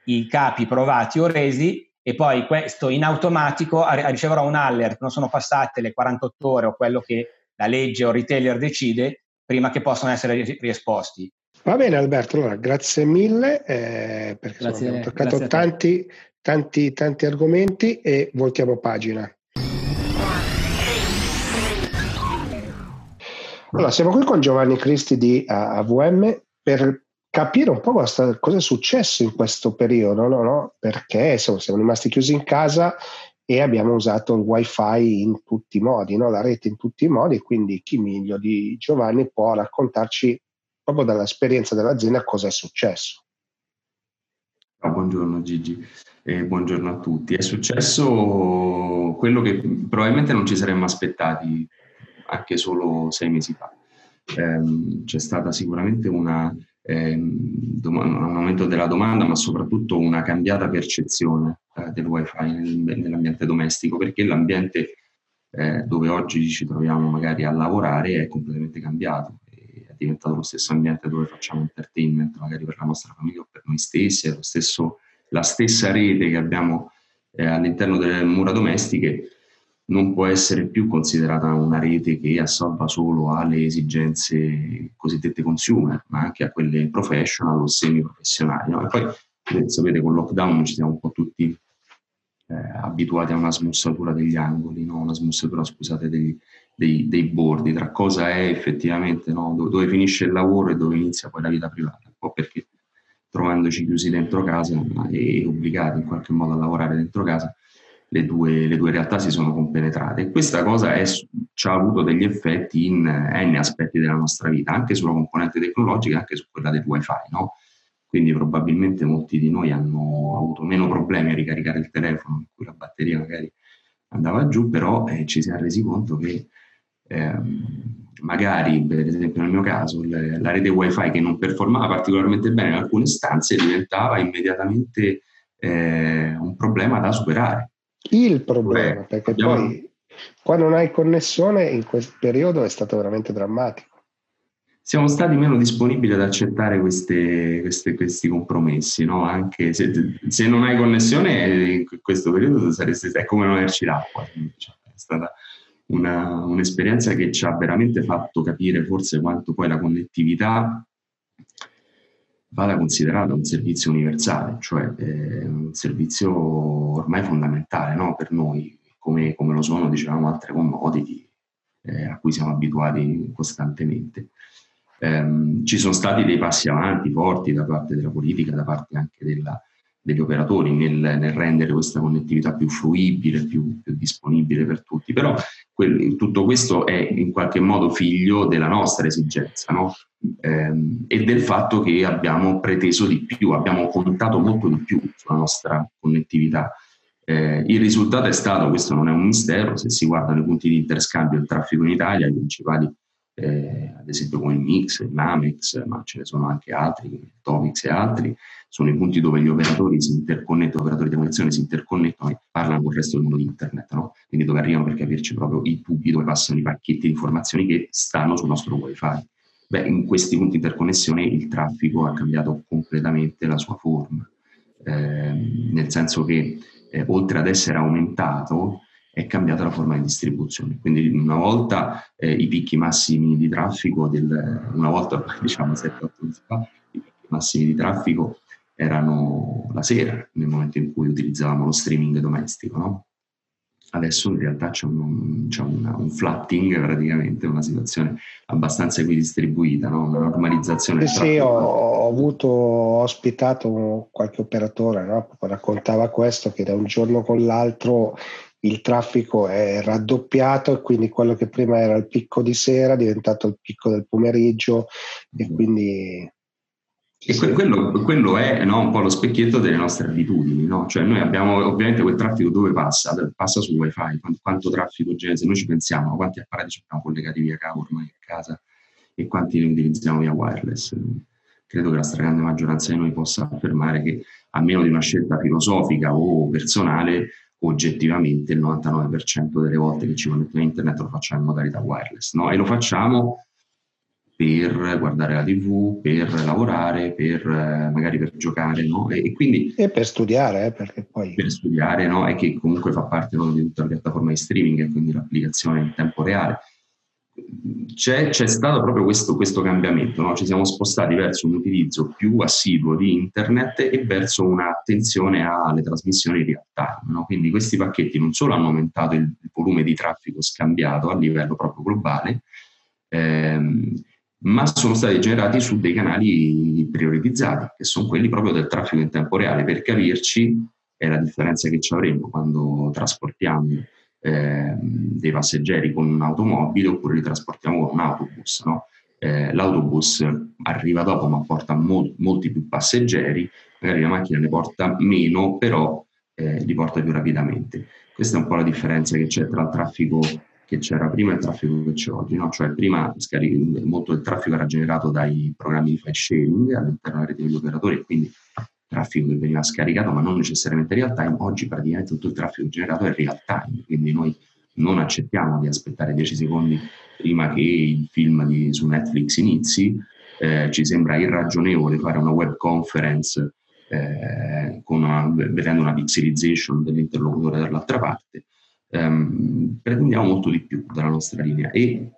Speaker 4: i capi provati o resi e poi questo in automatico riceverò un alert, non sono passate le 48 ore o quello che la legge o il retailer decide prima che possano essere riesposti.
Speaker 1: Va bene Alberto, allora grazie mille eh, perché grazie, abbiamo toccato tanti, tanti, tanti argomenti e voltiamo pagina. Allora, siamo qui con Giovanni Cristi di AVM per capire un po' cosa, cosa è successo in questo periodo, no? no? perché insomma, siamo rimasti chiusi in casa e abbiamo usato il wifi in tutti i modi, no? la rete in tutti i modi, quindi chi meglio di Giovanni può raccontarci proprio dall'esperienza dell'azienda cosa è successo.
Speaker 5: Oh, buongiorno Gigi e buongiorno a tutti. È successo quello che probabilmente non ci saremmo aspettati anche solo sei mesi fa. Eh, c'è stata sicuramente una, eh, un aumento della domanda, ma soprattutto una cambiata percezione eh, del wifi nell'ambiente domestico, perché l'ambiente eh, dove oggi ci troviamo magari a lavorare è completamente cambiato. È diventato lo stesso ambiente dove facciamo entertainment, magari per la nostra famiglia o per noi stessi, è stesso, la stessa rete che abbiamo eh, all'interno delle mura domestiche non può essere più considerata una rete che assolva solo alle esigenze cosiddette consumer, ma anche a quelle professional o semi-professionali. No? E poi, sapete, con il lockdown ci siamo un po' tutti eh, abituati a una smussatura degli angoli, no? una smussatura, scusate, dei, dei, dei, bordi, tra cosa è effettivamente, no? dove, dove, finisce il lavoro e dove inizia poi la vita privata, un po' perché trovandoci chiusi dentro casa e obbligati in qualche modo a lavorare dentro casa, le due, le due realtà si sono compenetrate e questa cosa è, ci ha avuto degli effetti in n aspetti della nostra vita, anche sulla componente tecnologica, anche su quella del wifi, no? Quindi probabilmente molti di noi hanno avuto meno problemi a ricaricare il telefono, in cui la batteria magari andava giù, però eh, ci siamo resi conto che eh, magari, per esempio nel mio caso, le, la rete wifi che non performava particolarmente bene in alcune stanze diventava immediatamente eh, un problema da superare
Speaker 1: il problema, Beh, perché abbiamo... poi quando non hai connessione in quel periodo è stato veramente drammatico.
Speaker 5: Siamo stati meno disponibili ad accettare queste, queste, questi compromessi, no? anche se, se, non hai connessione in questo periodo saresti, è come non averci l'acqua. Cioè, è stata una, un'esperienza che ci ha veramente fatto capire forse quanto poi la connettività vada considerata un servizio universale, cioè eh, un servizio ormai fondamentale no? per noi, come, come, lo sono, dicevamo, altre commodity eh, a cui siamo abituati costantemente. Eh, ci sono stati dei passi avanti forti da parte della politica, da parte anche della, degli operatori nel, nel, rendere questa connettività più fruibile, più, più disponibile per tutti, però quel, tutto questo è in qualche modo figlio della nostra esigenza, no? ehm, e del fatto che abbiamo preteso di più, abbiamo contato molto di più sulla nostra connettività. Eh, il risultato è stato, questo non è un mistero, se si guardano i punti di interscambio del traffico in Italia, i principali, eh, ad esempio come il Mix, il Namex, ma ce ne sono anche altri, Tomix e altri, sono i punti dove gli operatori si interconnettono, operatori di connessione si interconnettono e parlano con il resto del mondo di internet, no? quindi dove arrivano per capirci proprio i tubi dove passano i pacchetti di informazioni che stanno sul nostro wifi. Beh, in questi punti di interconnessione il traffico ha cambiato completamente la sua forma, eh, nel senso che eh, oltre ad essere aumentato è cambiata la forma di distribuzione. Quindi una volta eh, i picchi massimi di traffico, del, una volta diciamo 7-8 mesi fa, i picchi massimi di traffico erano la sera, nel momento in cui utilizzavamo lo streaming domestico, no? Adesso in realtà c'è, un, c'è una, un, flatting praticamente, una situazione abbastanza equidistribuita, no? una normalizzazione.
Speaker 1: Sì, sì ho, ho, avuto, ho ospitato qualche operatore, no? raccontava questo, che da un giorno con l'altro il traffico è raddoppiato e quindi quello che prima era il picco di sera è diventato il picco del pomeriggio e mm. quindi
Speaker 5: e que- quello, quello, è no, un po' lo specchietto delle nostre abitudini, no? Cioè noi abbiamo ovviamente quel traffico dove passa? Passa su wifi, quanto, quanto traffico genera, se noi ci pensiamo, quanti apparati abbiamo collegati via cavo ormai a casa e quanti ne utilizziamo via wireless. Credo che la stragrande maggioranza di noi possa affermare che a meno di una scelta filosofica o personale, oggettivamente il 99% delle volte che ci connettiamo a internet lo facciamo in modalità wireless, no? E lo facciamo per guardare la tv, per lavorare, per eh, magari per giocare, no? E, e, quindi...
Speaker 1: E per studiare, eh, perché poi...
Speaker 5: Per studiare, no? E che comunque fa parte no, di tutta la piattaforma di streaming e quindi l'applicazione in tempo reale. C'è, c'è stato proprio questo, questo cambiamento, no? ci siamo spostati verso un utilizzo più assiduo di internet e verso un'attenzione alle trasmissioni real time. No? Quindi questi pacchetti non solo hanno aumentato il, il volume di traffico scambiato a livello proprio globale, ehm, ma sono stati generati su dei canali prioritizzati, che sono quelli proprio del traffico in tempo reale. Per capirci, è la differenza che ci avremo quando trasportiamo eh, dei passeggeri con un'automobile oppure li trasportiamo con un autobus. No? Eh, l'autobus arriva dopo ma porta mo- molti più passeggeri, magari la macchina ne porta meno, però eh, li porta più rapidamente. Questa è un po' la differenza che c'è tra il traffico che c'era prima e il traffico che c'è oggi. No? Cioè prima scaric- molto del traffico era generato dai programmi di file sharing all'interno della rete degli operatori e quindi traffico che veniva scaricato ma non necessariamente real time, oggi praticamente tutto il traffico generato è real time, quindi noi non accettiamo di aspettare 10 secondi prima che il film di, su Netflix inizi, eh, ci sembra irragionevole fare una web conference eh, una, vedendo una pixelization dell'interlocutore dall'altra parte, ehm, pretendiamo molto di più dalla nostra linea e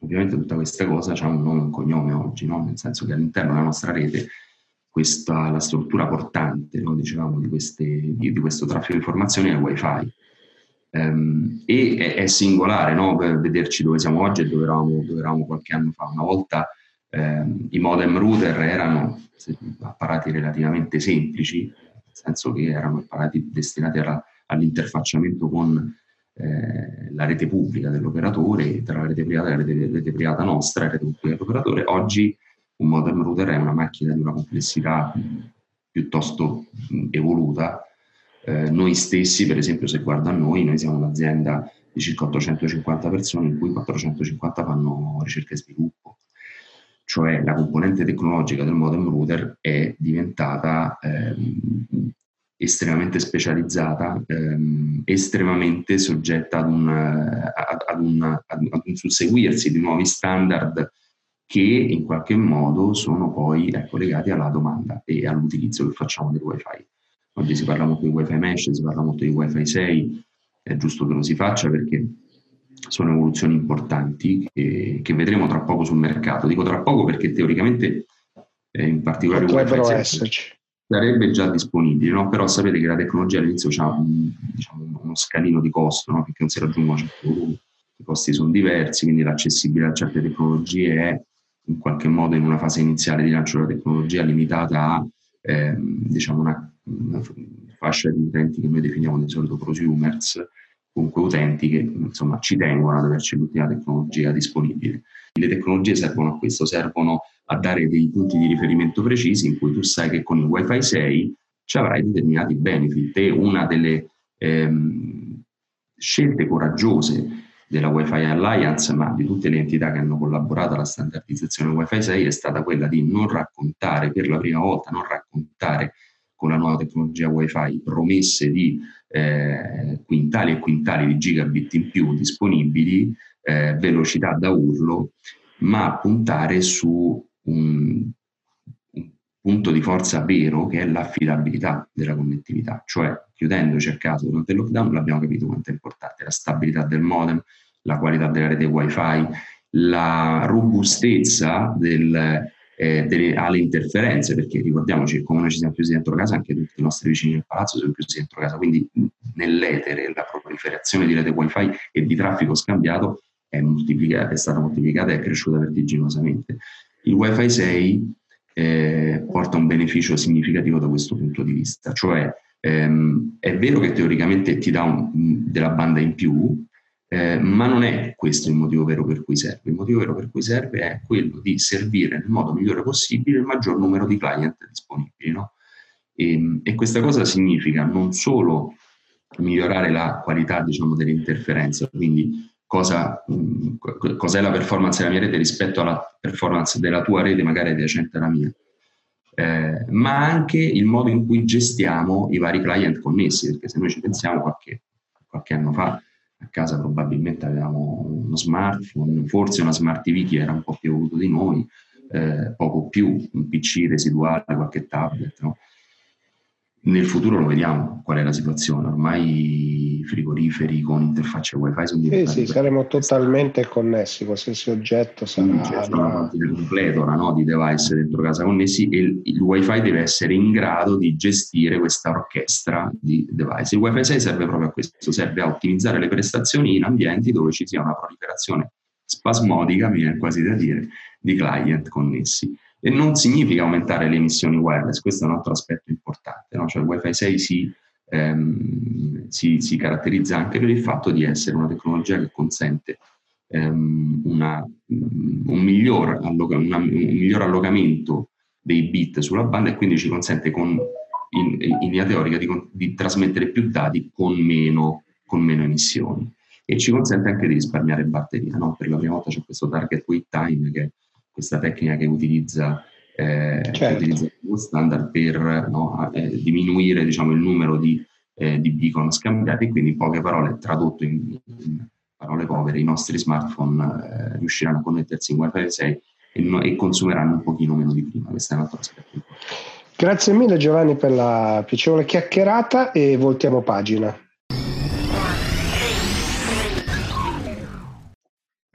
Speaker 5: ovviamente tutta questa cosa ha un nome e un cognome oggi, no? nel senso che all'interno della nostra rete questa, la struttura portante no? dicevamo, di, queste, di, di, questo traffico di informazioni è il wifi ehm, e è, è singolare no? vederci dove siamo oggi e dove eravamo, dove eravamo qualche anno fa una volta ehm, i modem router erano apparati relativamente semplici nel senso che erano apparati destinati alla all'interfacciamento con eh, la rete pubblica dell'operatore, tra la rete privata e la rete, rete privata nostra la rete pubblica dell'operatore. Oggi un modem router è una macchina di una complessità piuttosto evoluta. Eh, noi stessi, per esempio, se guarda a noi, noi siamo un'azienda di circa 850 persone, in cui 450 fanno ricerca e sviluppo. Cioè la componente tecnologica del modem router è diventata ehm, estremamente specializzata, ehm, estremamente soggetta ad un, ad, un, ad un, susseguirsi di nuovi standard che in qualche modo sono poi ecco, legati alla domanda e all'utilizzo che facciamo del wifi. Oggi si parla molto di wifi mesh, si parla molto di wifi 6, è giusto che lo si faccia perché sono evoluzioni importanti che, che vedremo tra poco sul mercato. Dico tra poco perché teoricamente eh, in particolare
Speaker 1: potrebbero esserci
Speaker 5: sarebbe già disponibile, no? però sapete che la tecnologia all'inizio ha un, diciamo, uno scalino di costo, no? perché non si raggiungono certi volumi, i costi sono diversi, quindi l'accessibilità a certe tecnologie è in qualche modo in una fase iniziale di lancio della tecnologia limitata a ehm, diciamo una, una, fascia di utenti che noi definiamo di solito prosumers, comunque utenti che insomma ci tengono ad averci l'ultima tecnologia disponibile. Le tecnologie servono a questo, servono a dare dei punti di riferimento precisi in cui tu sai che con il Wi-Fi 6 ci avrai determinati benefit e una delle ehm, scelte coraggiose della Wi-Fi Alliance, ma di tutte le entità che hanno collaborato alla standardizzazione Wi-Fi 6 è stata quella di non raccontare per la prima volta, non raccontare con la nuova tecnologia Wi-Fi promesse di eh, quintali e quintali di gigabit in più disponibili, eh, velocità da urlo, ma puntare su un, punto di forza vero che è l'affidabilità della connettività, cioè chiudendoci a caso durante il lockdown l'abbiamo capito quanto è importante. La stabilità del modem, la qualità della rete wifi, la robustezza del, eh, delle, alle interferenze, perché ricordiamoci che come noi ci siamo chiusi dentro casa, anche tutti i nostri vicini del palazzo sono chiusi dentro casa, quindi nell'etere la proliferazione di rete wifi e di traffico scambiato è, è stata moltiplicata e è cresciuta vertiginosamente. Il Wi-Fi 6 eh, porta un beneficio significativo da questo punto di vista, cioè ehm, è vero che teoricamente ti dà un, della banda in più, eh, ma non è questo il motivo vero per cui serve. Il motivo vero per cui serve è quello di servire nel modo migliore possibile il maggior numero di client disponibili. No? E, ehm, e, questa cosa significa non solo migliorare la qualità diciamo, delle interferenze, quindi cosa, cos'è la performance della mia rete rispetto alla performance della tua rete, magari adiacente alla mia. Eh, ma anche il modo in cui gestiamo i vari client connessi, perché se noi ci pensiamo qualche, qualche anno fa, casa probabilmente avevamo uno smartphone, forse una smart TV che era un po' più avuto di noi, eh, poco più, un PC residuale, qualche tablet. No? Nel futuro lo vediamo qual è la situazione, ormai frigoriferi con interfacce wifi sono.
Speaker 1: Sì, sì, saremo totalmente connessi, qualsiasi oggetto sarà...
Speaker 5: C'è una parte del pletora no, di device dentro casa connessi e il, il wifi deve essere in grado di gestire questa orchestra di device. Il wifi 6 serve proprio a questo, serve a ottimizzare le prestazioni in ambienti dove ci sia una proliferazione spasmodica, mi viene quasi da dire, di client connessi e non significa aumentare le emissioni wireless, questo è un altro aspetto importante, no? cioè il Wi-Fi 6 si, ehm, si, si, caratterizza anche per il fatto di essere una tecnologia che consente ehm, una, un, miglior alloca, una, un, miglior allocamento dei bit sulla banda e quindi ci consente con, in, in linea teorica di, di, trasmettere più dati con meno, con meno emissioni e ci consente anche di risparmiare batteria. No? Per la prima volta c'è questo target wait time che questa tecnica che utilizza, eh, certo. che utilizza lo standard per no, eh, diminuire diciamo, il numero di, eh, di, beacon scambiati e quindi in poche parole tradotto in, in parole povere i nostri smartphone eh, riusciranno a connettersi in Wi-Fi 6 e, no, e, consumeranno un pochino meno di prima, questo è un altro aspetto
Speaker 1: Grazie mille Giovanni per la piacevole chiacchierata e voltiamo pagina.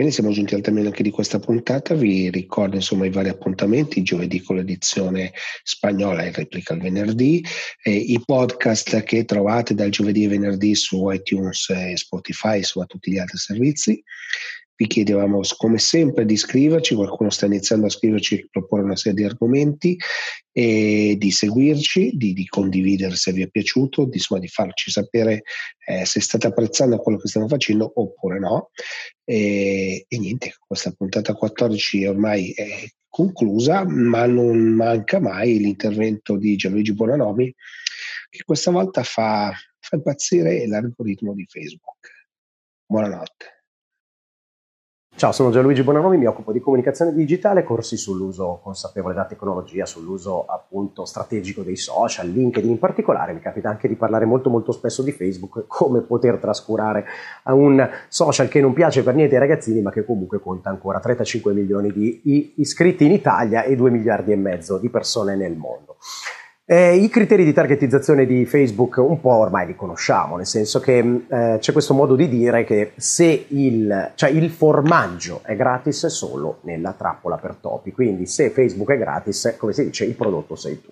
Speaker 1: Bene, siamo giunti al termine anche di questa puntata. Vi ricordo insomma i vari appuntamenti, giovedì con l'edizione spagnola e replica il venerdì, eh, i podcast che trovate dal giovedì e venerdì su iTunes e Spotify su tutti gli altri servizi vi chiedevamo come sempre di iscriverci, qualcuno sta iniziando a scriverci e proporre una serie di argomenti e di seguirci, di, di condividere se vi è piaciuto, di, insomma, di farci sapere eh, se state apprezzando quello che stiamo facendo oppure no. E, e niente, questa puntata 14 ormai è conclusa, ma non manca mai l'intervento di Gianluigi Bonanomi che questa volta fa, fa impazzire l'algoritmo di Facebook. Buonanotte.
Speaker 6: Ciao, sono Gianluigi Bonanomi, mi occupo di comunicazione digitale, corsi sull'uso consapevole della tecnologia, sull'uso appunto strategico dei social, LinkedIn in particolare, mi capita anche di parlare molto molto spesso di Facebook, come poter trascurare un social che non piace per niente ai ragazzini ma che comunque conta ancora 35 milioni di iscritti in Italia e 2 miliardi e mezzo di persone nel mondo. Eh, I criteri di targetizzazione di Facebook un po' ormai li conosciamo, nel senso che mm, eh, c'è questo modo di dire che se il, cioè il, formaggio è gratis solo nella trappola per topi, quindi se Facebook è gratis, come si dice, il prodotto sei tu.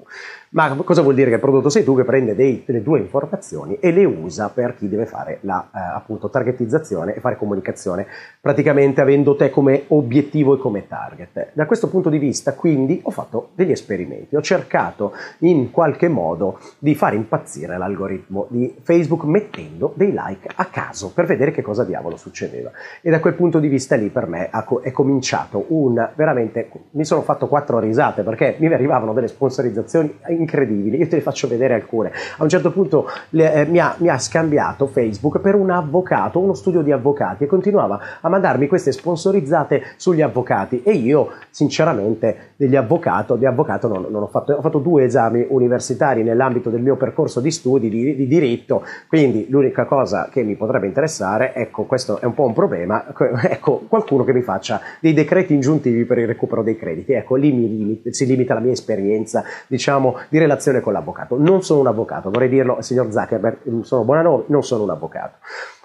Speaker 6: Ma cosa vuol dire che il prodotto sei tu che prende dei, delle tue informazioni e le usa per chi deve fare la eh, appunto targetizzazione e fare comunicazione, praticamente avendo te come obiettivo e come target. Da questo punto di vista, quindi, ho fatto degli esperimenti, ho cercato in qualche modo di fare impazzire l'algoritmo di Facebook mettendo dei like a caso per vedere che cosa diavolo succedeva. E da quel punto di vista lì per me è cominciato un veramente mi sono fatto quattro risate perché mi arrivavano delle sponsorizzazioni incredibili, io te ne faccio vedere alcune. A un certo punto le, eh, mi, ha, mi, ha, scambiato Facebook per un avvocato, uno studio di avvocati e continuava a mandarmi queste sponsorizzate sugli avvocati e io sinceramente degli avvocato, di avvocato non, non ho fatto, ho fatto due esami universitari nell'ambito del mio percorso di studi di, di diritto, quindi l'unica cosa che mi potrebbe interessare, ecco questo è un po' un problema, ecco qualcuno che mi faccia dei decreti ingiuntivi per il recupero dei crediti, ecco lì mi, si limita la mia esperienza diciamo di relazione con l'avvocato. Non sono un avvocato, vorrei dirlo signor Zuckerberg, sono Buonanomi, non sono un avvocato.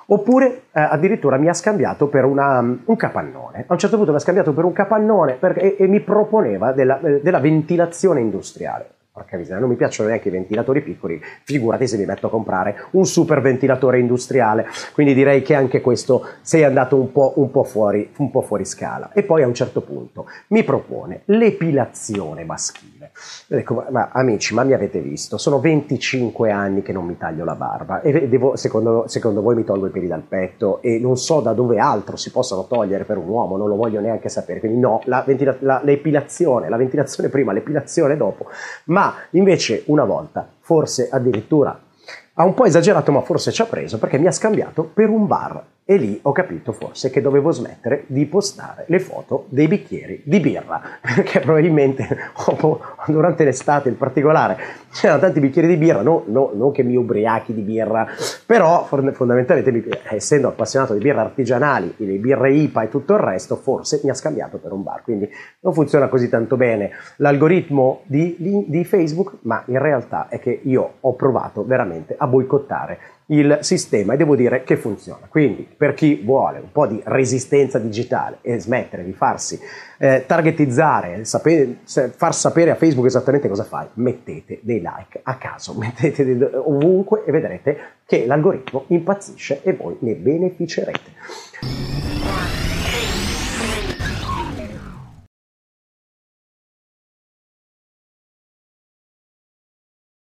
Speaker 6: Oppure eh, addirittura mi ha scambiato per una, un capannone. A un certo punto mi ha scambiato per un capannone perché, e, e mi proponeva della, della ventilazione industriale porca miseria, non mi piacciono neanche i ventilatori piccoli, figurati se mi metto a comprare un super ventilatore industriale, quindi direi che anche questo sei andato un po', un po, fuori, un po fuori scala. E poi a un certo punto mi propone l'epilazione maschile. Ecco, ma amici, ma mi avete visto, sono 25 anni che non mi taglio la barba e devo, secondo, secondo voi mi tolgo i peli dal petto e non so da dove altro si possano togliere per un uomo, non lo voglio neanche sapere, quindi no, la, la, l'epilazione, la ventilazione prima, l'epilazione dopo, ma invece una volta, forse addirittura ha un po' esagerato, ma forse ci ha preso perché mi ha scambiato per un bar. E lì ho capito forse che dovevo smettere di postare le foto dei bicchieri di birra, perché probabilmente durante l'estate in particolare c'erano tanti bicchieri di birra, no, no, non che mi ubriachi di birra, però fondamentalmente essendo appassionato di birre artigianali, di birre IPA e tutto il resto, forse mi ha scambiato per un bar, quindi non funziona così tanto bene l'algoritmo di, di Facebook, ma in realtà è che io ho provato veramente a boicottare il sistema e devo dire che funziona. Quindi per chi vuole un po' di resistenza digitale e smettere di farsi eh, targetizzare, sapere, far sapere a Facebook esattamente cosa fai, mettete dei like a caso, mettete ovunque e vedrete che l'algoritmo impazzisce e voi ne beneficerete.